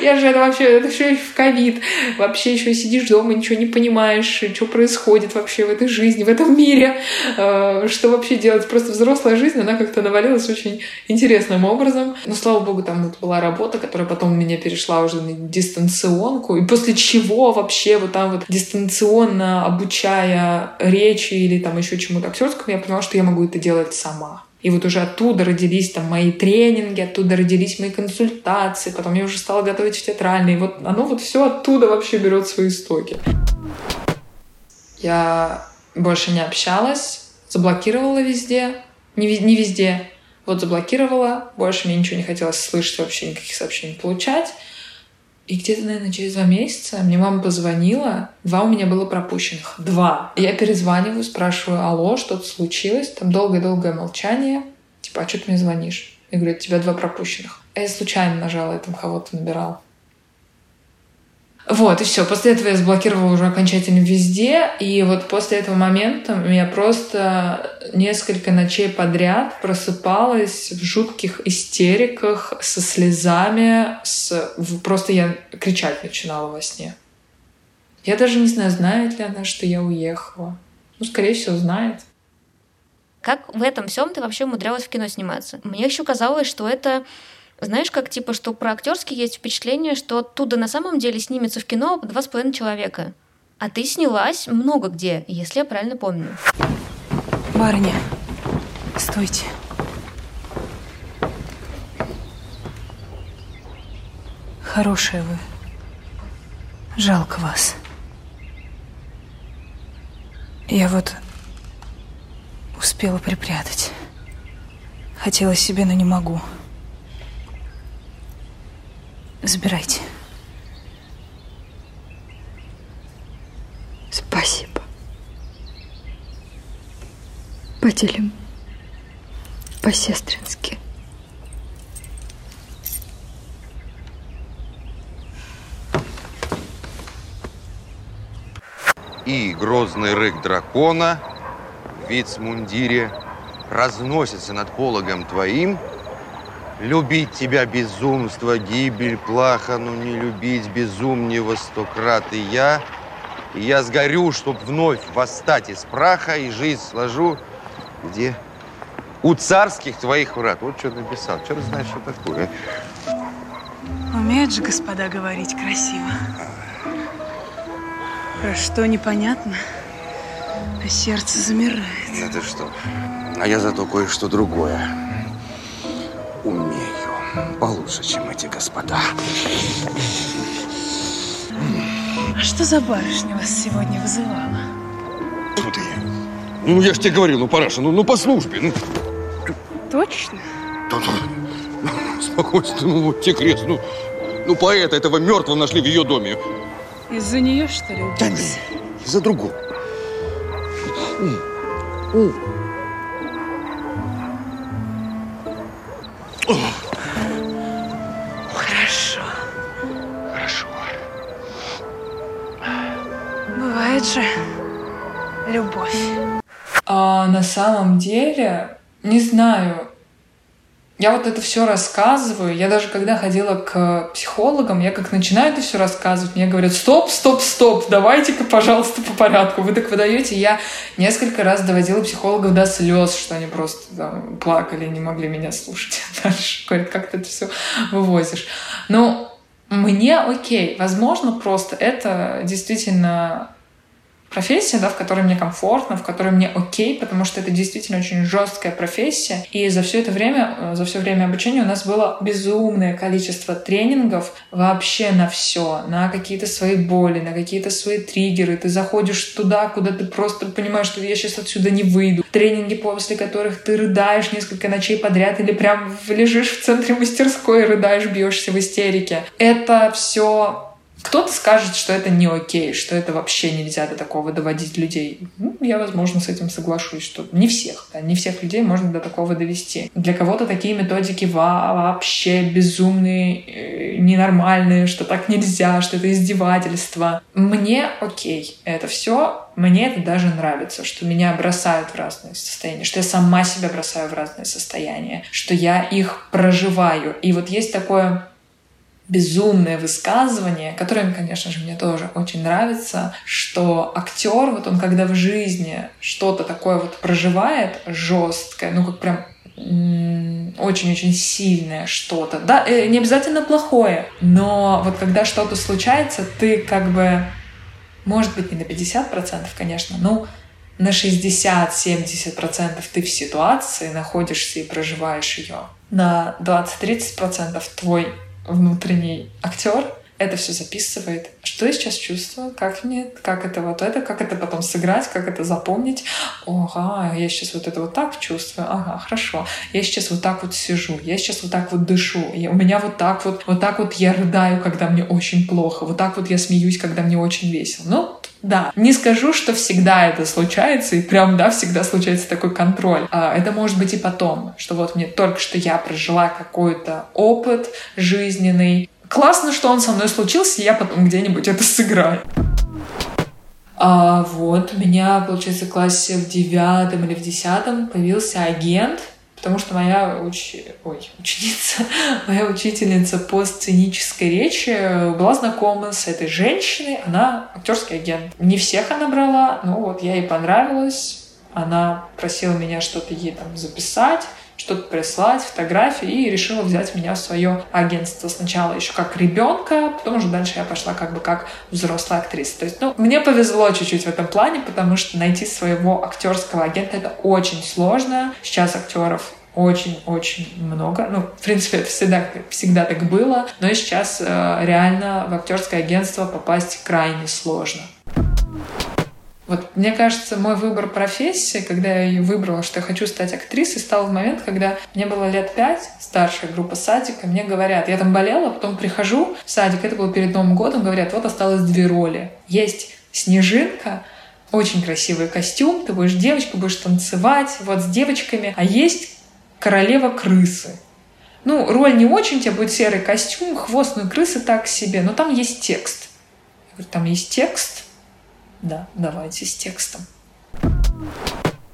Я же это вообще, это все в ковид. Вообще еще сидишь дома, ничего не понимаешь, что происходит вообще в этой жизни, в этом мире. Э, что вообще делать? Просто взрослая жизнь, она как-то навалилась очень интересным образом. Но, слава богу, там вот была работа, которая потом у меня перешла уже на дистанционку. И после чего вообще вот там вот дистанционно обучая речи или там еще чему-то актерскому, я поняла, что я могу это делать сама. И вот уже оттуда родились там мои тренинги, оттуда родились мои консультации, потом я уже стала готовить в театральный. И вот оно вот все оттуда вообще берет свои истоки. Я больше не общалась, заблокировала везде, не, не везде, вот заблокировала, больше мне ничего не хотелось слышать, вообще никаких сообщений получать. И где-то, наверное, через два месяца мне мама позвонила. Два у меня было пропущенных. Два. Я перезваниваю, спрашиваю, алло, что-то случилось? Там долгое-долгое молчание. Типа, а что ты мне звонишь? Я говорю, у тебя два пропущенных. А я случайно нажала, я там кого-то набирал. Вот, и все. После этого я заблокировала уже окончательно везде. И вот после этого момента я просто несколько ночей подряд просыпалась в жутких истериках, со слезами, с... просто я кричать начинала во сне. Я даже не знаю, знает ли она, что я уехала. Ну, скорее всего, знает. Как в этом всем ты вообще умудрялась в кино сниматься? Мне еще казалось, что это знаешь, как типа, что про актерский есть впечатление, что оттуда на самом деле снимется в кино два с половиной человека. А ты снялась много где, если я правильно помню. Барыня, стойте. Хорошая вы. Жалко вас. Я вот успела припрятать. Хотела себе, но не могу. Забирайте. Спасибо. Поделим по-сестрински. И грозный рык дракона в вицмундире разносится над пологом твоим — Любить тебя безумство, гибель, плаха, но не любить безумнего сто крат и я. И я сгорю, чтоб вновь восстать из праха и жизнь сложу. Где? У царских твоих врат. Вот что написал. Что ты знаешь, что такое? Умеют же господа говорить красиво. Про что непонятно, а сердце замирает. Да ты что? А я зато кое-что другое. Получше, чем эти господа. А что за барышня вас сегодня вызывала? Тьфу ты. Ну, я ж тебе говорил, ну, Параша, ну, ну по службе. Ну. Точно? Да, да. Спокойствие, ну, вот те крест, ну, ну, поэта этого мертвого нашли в ее доме. Из-за нее, что ли, убился? Да нет, из-за другого. Хорошо. Же любовь. А на самом деле, не знаю, я вот это все рассказываю. Я даже когда ходила к психологам, я как начинаю это все рассказывать, мне говорят, стоп, стоп, стоп, давайте-ка, пожалуйста, по порядку. Вы так выдаете. Я несколько раз доводила психологов до слез, что они просто там, плакали, не могли меня слушать. *laughs* Дальше говорят, как ты это все вывозишь. Но мне окей. Возможно, просто это действительно профессия, да, в которой мне комфортно, в которой мне окей, потому что это действительно очень жесткая профессия. И за все это время, э, за все время обучения у нас было безумное количество тренингов вообще на все, на какие-то свои боли, на какие-то свои триггеры. Ты заходишь туда, куда ты просто понимаешь, что я сейчас отсюда не выйду. Тренинги, после которых ты рыдаешь несколько ночей подряд или прям лежишь в центре мастерской и рыдаешь, бьешься в истерике. Это все кто-то скажет, что это не окей, что это вообще нельзя до такого доводить людей. Ну, я, возможно, с этим соглашусь, что не всех, да, не всех людей можно до такого довести. Для кого-то такие методики вообще безумные, э, ненормальные, что так нельзя, что это издевательство. Мне окей это все, мне это даже нравится, что меня бросают в разные состояния, что я сама себя бросаю в разные состояния, что я их проживаю. И вот есть такое безумное высказывание, которое, конечно же, мне тоже очень нравится, что актер, вот он когда в жизни что-то такое вот проживает жесткое, ну как прям очень-очень сильное что-то. Да, э, не обязательно плохое, но вот когда что-то случается, ты как бы, может быть, не на 50%, конечно, но на 60-70% ты в ситуации находишься и проживаешь ее. На 20-30% твой внутренний актер это все записывает. Что я сейчас чувствую, как мне, как это вот это, как это потом сыграть, как это запомнить. Ага, я сейчас вот это вот так чувствую. Ага, хорошо. Я сейчас вот так вот сижу, я сейчас вот так вот дышу. Я, у меня вот так вот, вот так вот я рыдаю, когда мне очень плохо. Вот так вот я смеюсь, когда мне очень весело. Ну, да, не скажу, что всегда это случается, и прям, да, всегда случается такой контроль. А, это может быть и потом, что вот мне только что я прожила какой-то опыт жизненный. Классно, что он со мной случился, я потом где-нибудь это сыграю. А вот у меня, получается, в классе в девятом или в десятом появился агент — потому что моя уч... Ой, ученица, *laughs* моя учительница по сценической речи была знакома с этой женщиной, она актерский агент. Не всех она брала, но вот я ей понравилась, она просила меня что-то ей там записать, что-то прислать, фотографии, и решила взять меня в свое агентство сначала еще как ребенка, потом уже дальше я пошла как бы как взрослая актриса. То есть, ну, мне повезло чуть-чуть в этом плане, потому что найти своего актерского агента это очень сложно. Сейчас актеров очень-очень много. Ну, в принципе, это всегда, всегда так было. Но и сейчас э, реально в актерское агентство попасть крайне сложно. Вот, мне кажется, мой выбор профессии, когда я ее выбрала, что я хочу стать актрисой, стал в момент, когда мне было лет пять, старшая группа садика, мне говорят, я там болела, потом прихожу в садик, это было перед Новым годом, говорят, вот осталось две роли. Есть Снежинка, очень красивый костюм, ты будешь девочка, будешь танцевать вот с девочками, а есть королева крысы. Ну, роль не очень, у тебя будет серый костюм, хвост, ну, крысы так себе, но там есть текст. Я говорю, там есть текст? Да, давайте с текстом.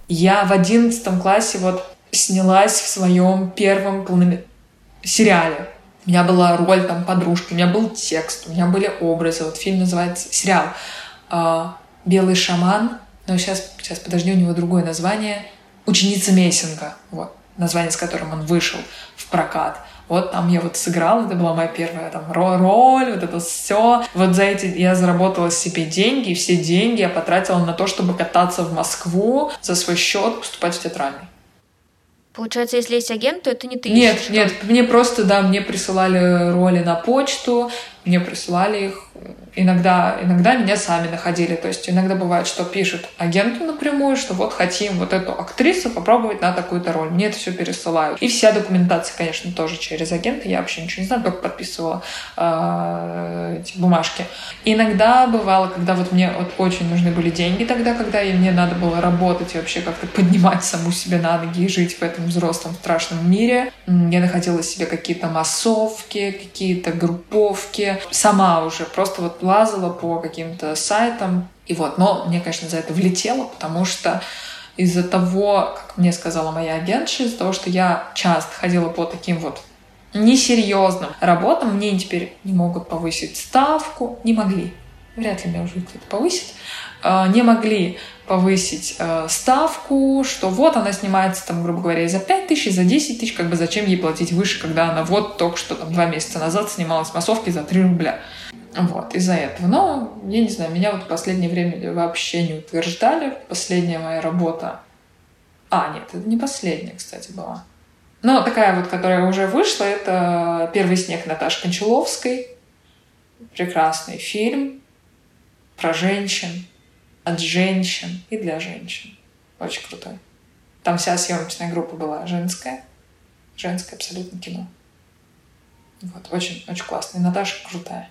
Я в одиннадцатом классе вот снялась в своем первом полном сериале. У меня была роль там подружки, у меня был текст, у меня были образы. Вот фильм называется сериал а, «Белый шаман». Но сейчас, сейчас подожди, у него другое название. «Ученица Мессинга». Вот название с которым он вышел в прокат. Вот там я вот сыграла, это была моя первая там роль, вот это все. Вот за эти я заработала себе деньги, и все деньги я потратила на то, чтобы кататься в Москву за свой счет, поступать в театральный. Получается, если есть агент, то это не ты Нет, ищешь, нет, мне просто, да, мне присылали роли на почту, мне присылали их. Иногда, иногда меня сами находили. То есть иногда бывает, что пишут агенту напрямую, что вот хотим вот эту актрису попробовать на такую-то роль. Мне это все пересылают. И вся документация, конечно, тоже через агента. Я вообще ничего не знаю, только подписывала э, эти бумажки. Иногда бывало, когда вот мне вот очень нужны были деньги тогда, когда и мне надо было работать и вообще как-то поднимать саму себе на ноги и жить в этом взрослом страшном мире. Я находила себе какие-то массовки, какие-то групповки, сама уже просто вот лазала по каким-то сайтам. И вот, но мне, конечно, за это влетело, потому что из-за того, как мне сказала моя агентша, из-за того, что я часто ходила по таким вот несерьезным работам, мне теперь не могут повысить ставку, не могли. Вряд ли меня уже кто-то повысит. А, не могли повысить э, ставку, что вот она снимается, там, грубо говоря, за 5 тысяч, за 10 тысяч, как бы зачем ей платить выше, когда она вот только что там два месяца назад снималась в массовке за 3 рубля. Вот, из-за этого. Но, я не знаю, меня вот в последнее время вообще не утверждали. Последняя моя работа... А, нет, это не последняя, кстати, была. Но такая вот, которая уже вышла, это «Первый снег» Наташи Кончаловской. Прекрасный фильм про женщин, от женщин и для женщин. Очень крутой. Там вся съемочная группа была женская. Женское абсолютно кино. Вот, очень, очень классно. И Наташа крутая.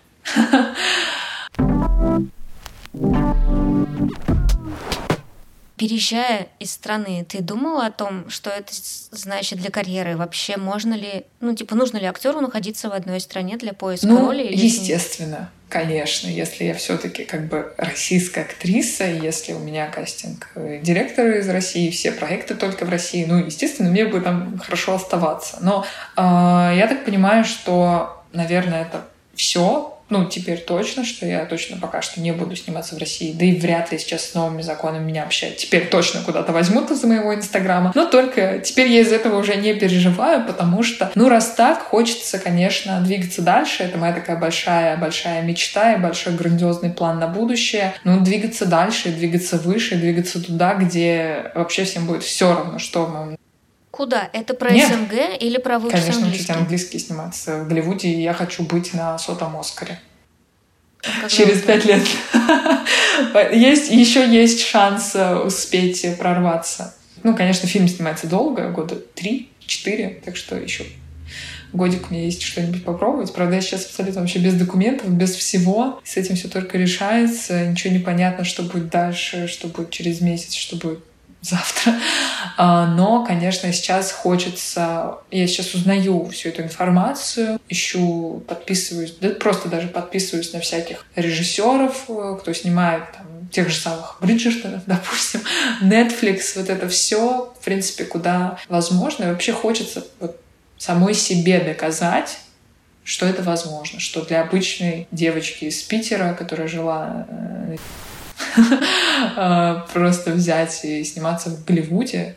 Переезжая из страны, ты думала о том, что это значит для карьеры? Вообще можно ли, ну, типа, нужно ли актеру находиться в одной стране для поиска ну, роли? Или естественно, конечно, если я все-таки как бы российская актриса, если у меня кастинг э, директора из России, все проекты только в России, ну, естественно, мне бы там хорошо оставаться. Но э, я так понимаю, что, наверное, это все ну, теперь точно, что я точно пока что не буду сниматься в России. Да и вряд ли сейчас с новыми законами меня вообще теперь точно куда-то возьмут из моего Инстаграма. Но только теперь я из этого уже не переживаю, потому что, ну, раз так, хочется, конечно, двигаться дальше. Это моя такая большая-большая мечта и большой грандиозный план на будущее. Ну, двигаться дальше, двигаться выше, двигаться туда, где вообще всем будет все равно, что мы Куда? Это про Нет. СНГ или про выпуск Конечно, английский? учить английский сниматься в Голливуде, и я хочу быть на сотом Оскаре. Как через пять лет. *laughs* Есть, еще есть шанс э, успеть прорваться. Ну, конечно, фильм снимается долго, года три-четыре, так что еще годик у меня есть что-нибудь попробовать. Правда, я сейчас абсолютно вообще без документов, без всего. С этим все только решается. Ничего не понятно, что будет дальше, что будет через месяц, что будет завтра. А, Но, конечно, сейчас хочется... Я сейчас узнаю всю эту информацию, ищу, подписываюсь, да просто даже подписываюсь на всяких режиссеров, э, кто снимает там, тех же самых Бриджертонов, *laughs* допустим, Netflix, вот это все, в принципе, куда возможно. И вообще хочется вот самой себе доказать, что это возможно, что для обычной девочки из Питера, которая жила э, *laughs* просто взять и сниматься в Голливуде,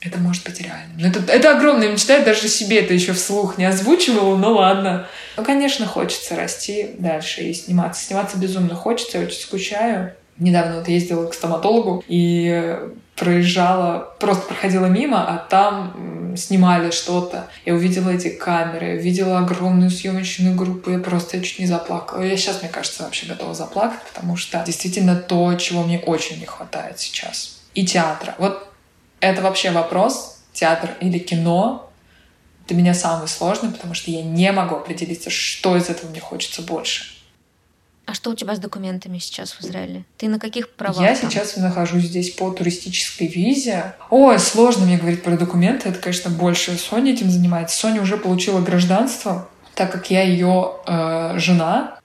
это может быть реально. Но это, это огромная мечта, я даже себе это еще вслух не озвучивала, но ладно. Ну, конечно, хочется расти дальше и сниматься. Сниматься безумно хочется, я очень скучаю. Недавно вот ездила к стоматологу и проезжала, просто проходила мимо, а там снимали что-то. Я увидела эти камеры, увидела огромную съемочную группу, я просто чуть не заплакала. Я сейчас, мне кажется, вообще готова заплакать, потому что действительно то, чего мне очень не хватает сейчас. И театра. Вот это вообще вопрос, театр или кино, для меня самый сложный, потому что я не могу определиться, что из этого мне хочется больше. А что у тебя с документами сейчас в Израиле? Ты на каких правах? Я там? сейчас нахожусь здесь по туристической визе. Ой, сложно мне говорить про документы. Это, конечно, больше Соня этим занимается. Соня уже получила гражданство, так как я ее э, жена.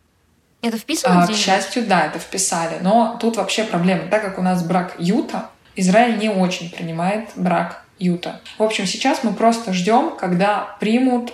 Это вписано А, к счастью, да, это вписали. Но тут вообще проблема. Так как у нас брак Юта, Израиль не очень принимает брак Юта. В общем, сейчас мы просто ждем, когда примут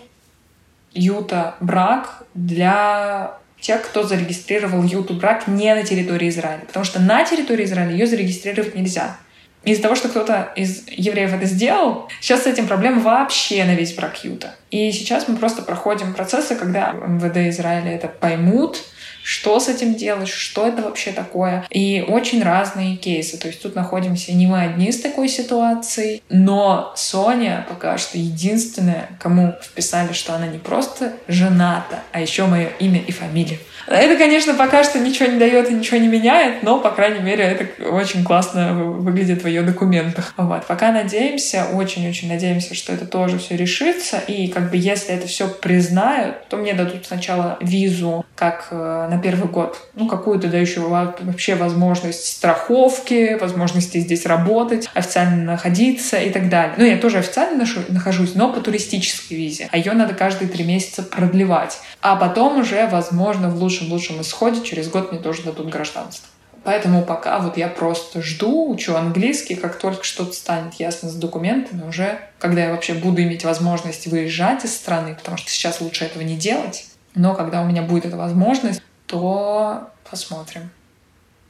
Юта брак для тех, кто зарегистрировал Юту брак не на территории Израиля. Потому что на территории Израиля ее зарегистрировать нельзя. Из-за того, что кто-то из евреев это сделал, сейчас с этим проблема вообще на весь брак Юта. И сейчас мы просто проходим процессы, когда МВД Израиля это поймут, что с этим делать, что это вообще такое. И очень разные кейсы. То есть тут находимся не мы одни с такой ситуацией, но Соня пока что единственная, кому вписали, что она не просто жената, а еще мое имя и фамилия. Это, конечно, пока что ничего не дает и ничего не меняет, но, по крайней мере, это очень классно вы- выглядит в ее документах. Вот. Пока надеемся, очень-очень надеемся, что это тоже все решится. И как бы если это все признают, то мне дадут сначала визу как э, на первый год, ну, какую-то дающую вообще возможность страховки, возможности здесь работать, официально находиться и так далее. Ну, я тоже официально нахожусь, но по туристической визе. А ее надо каждые три месяца продлевать. А потом уже, возможно, в лучшем-лучшем исходе через год мне тоже дадут гражданство. Поэтому пока вот я просто жду, учу английский, как только что-то станет ясно с документами, уже когда я вообще буду иметь возможность выезжать из страны, потому что сейчас лучше этого не делать, но когда у меня будет эта возможность, то посмотрим.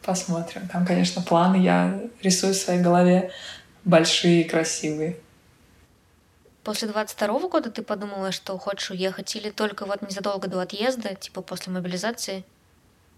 Посмотрим. Там, конечно, планы я рисую в своей голове большие красивые. После 22 года ты подумала, что хочешь уехать, или только вот незадолго до отъезда, типа после мобилизации?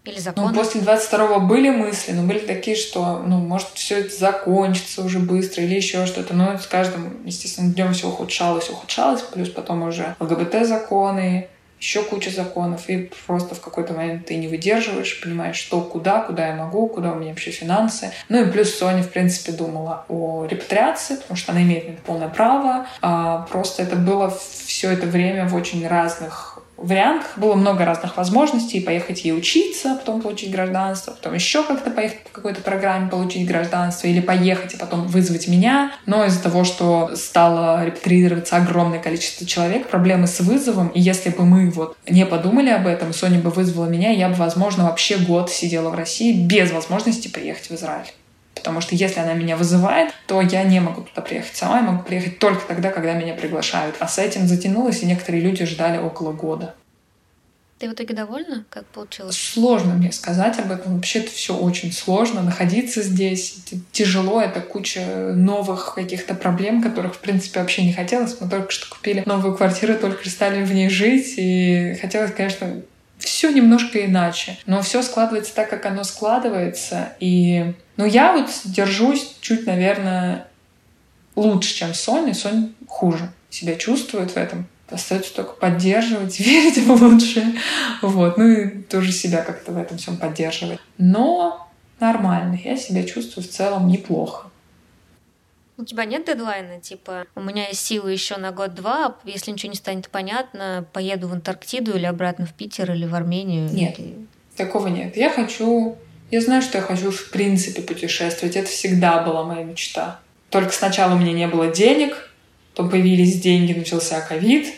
Или Ну, закона? после 22-го были мысли, но были такие, что, ну, может, все это закончится уже быстро или еще что-то. Но с каждым, естественно, днем все ухудшалось, ухудшалось. Плюс потом уже ЛГБТ-законы, еще куча законов. И просто в какой-то момент ты не выдерживаешь, понимаешь, что, куда, куда я могу, куда у меня вообще финансы. Ну и плюс Соня, в принципе, думала о репатриации, потому что она имеет на это полное право. А просто это было все это время в очень разных вариантах. Было много разных возможностей. Поехать ей учиться, потом получить гражданство, потом еще как-то поехать по какой-то программе получить гражданство, или поехать и потом вызвать меня. Но из-за того, что стало репатрироваться огромное количество человек, проблемы с вызовом, и если бы мы вот не подумали об этом, Соня бы вызвала меня, я бы, возможно, вообще год сидела в России без возможности приехать в Израиль. Потому что если она меня вызывает, то я не могу туда приехать сама, я могу приехать только тогда, когда меня приглашают. А с этим затянулось, и некоторые люди ждали около года. Ты в итоге довольна, как получилось? Сложно мне сказать об этом. Вообще это все очень сложно. Находиться здесь тяжело. Это куча новых каких-то проблем, которых, в принципе, вообще не хотелось. Мы только что купили новую квартиру, только стали в ней жить. И хотелось, конечно, все немножко иначе. Но все складывается так, как оно складывается. И ну, я вот держусь чуть, наверное, лучше, чем Соня. Соня хуже себя чувствует в этом Остается только поддерживать, *laughs* верить в лучшее. Вот. Ну и тоже себя как-то в этом всем поддерживать. Но нормально. Я себя чувствую в целом неплохо. У тебя нет дедлайна? Типа, у меня есть силы еще на год-два, если ничего не станет понятно, поеду в Антарктиду или обратно в Питер или в Армению? Нет, или... такого нет. Я хочу... Я знаю, что я хочу в принципе путешествовать. Это всегда была моя мечта. Только сначала у меня не было денег, потом появились деньги, начался ковид,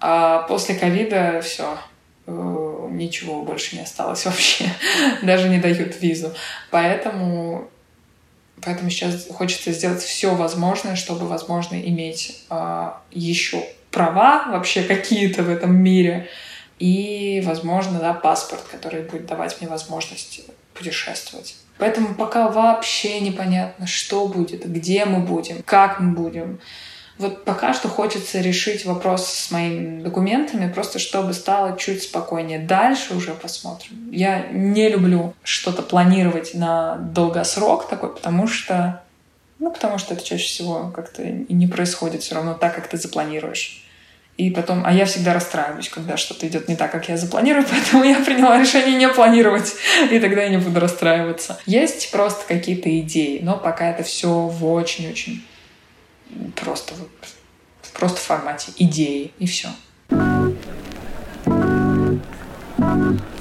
а после ковида все, э, ничего больше не осталось *laughs* вообще. Даже не дают визу. Поэтому Поэтому сейчас хочется сделать все возможное, чтобы, возможно, иметь э, еще права вообще какие-то в этом мире и, возможно, да, паспорт, который будет давать мне возможность путешествовать. Поэтому пока вообще непонятно, что будет, где мы будем, как мы будем. Вот пока что хочется решить вопрос с моими документами, просто чтобы стало чуть спокойнее. Дальше уже посмотрим. Я не люблю что-то планировать на долгосрок такой, потому что ну, потому что это чаще всего как-то не происходит все равно так, как ты запланируешь. И потом, а я всегда расстраиваюсь, когда что-то идет не так, как я запланирую, *laughs* поэтому я приняла решение не планировать, и тогда я не буду расстраиваться. Есть просто какие-то идеи, но пока это все в очень-очень просто, просто в формате идеи, и все. thank you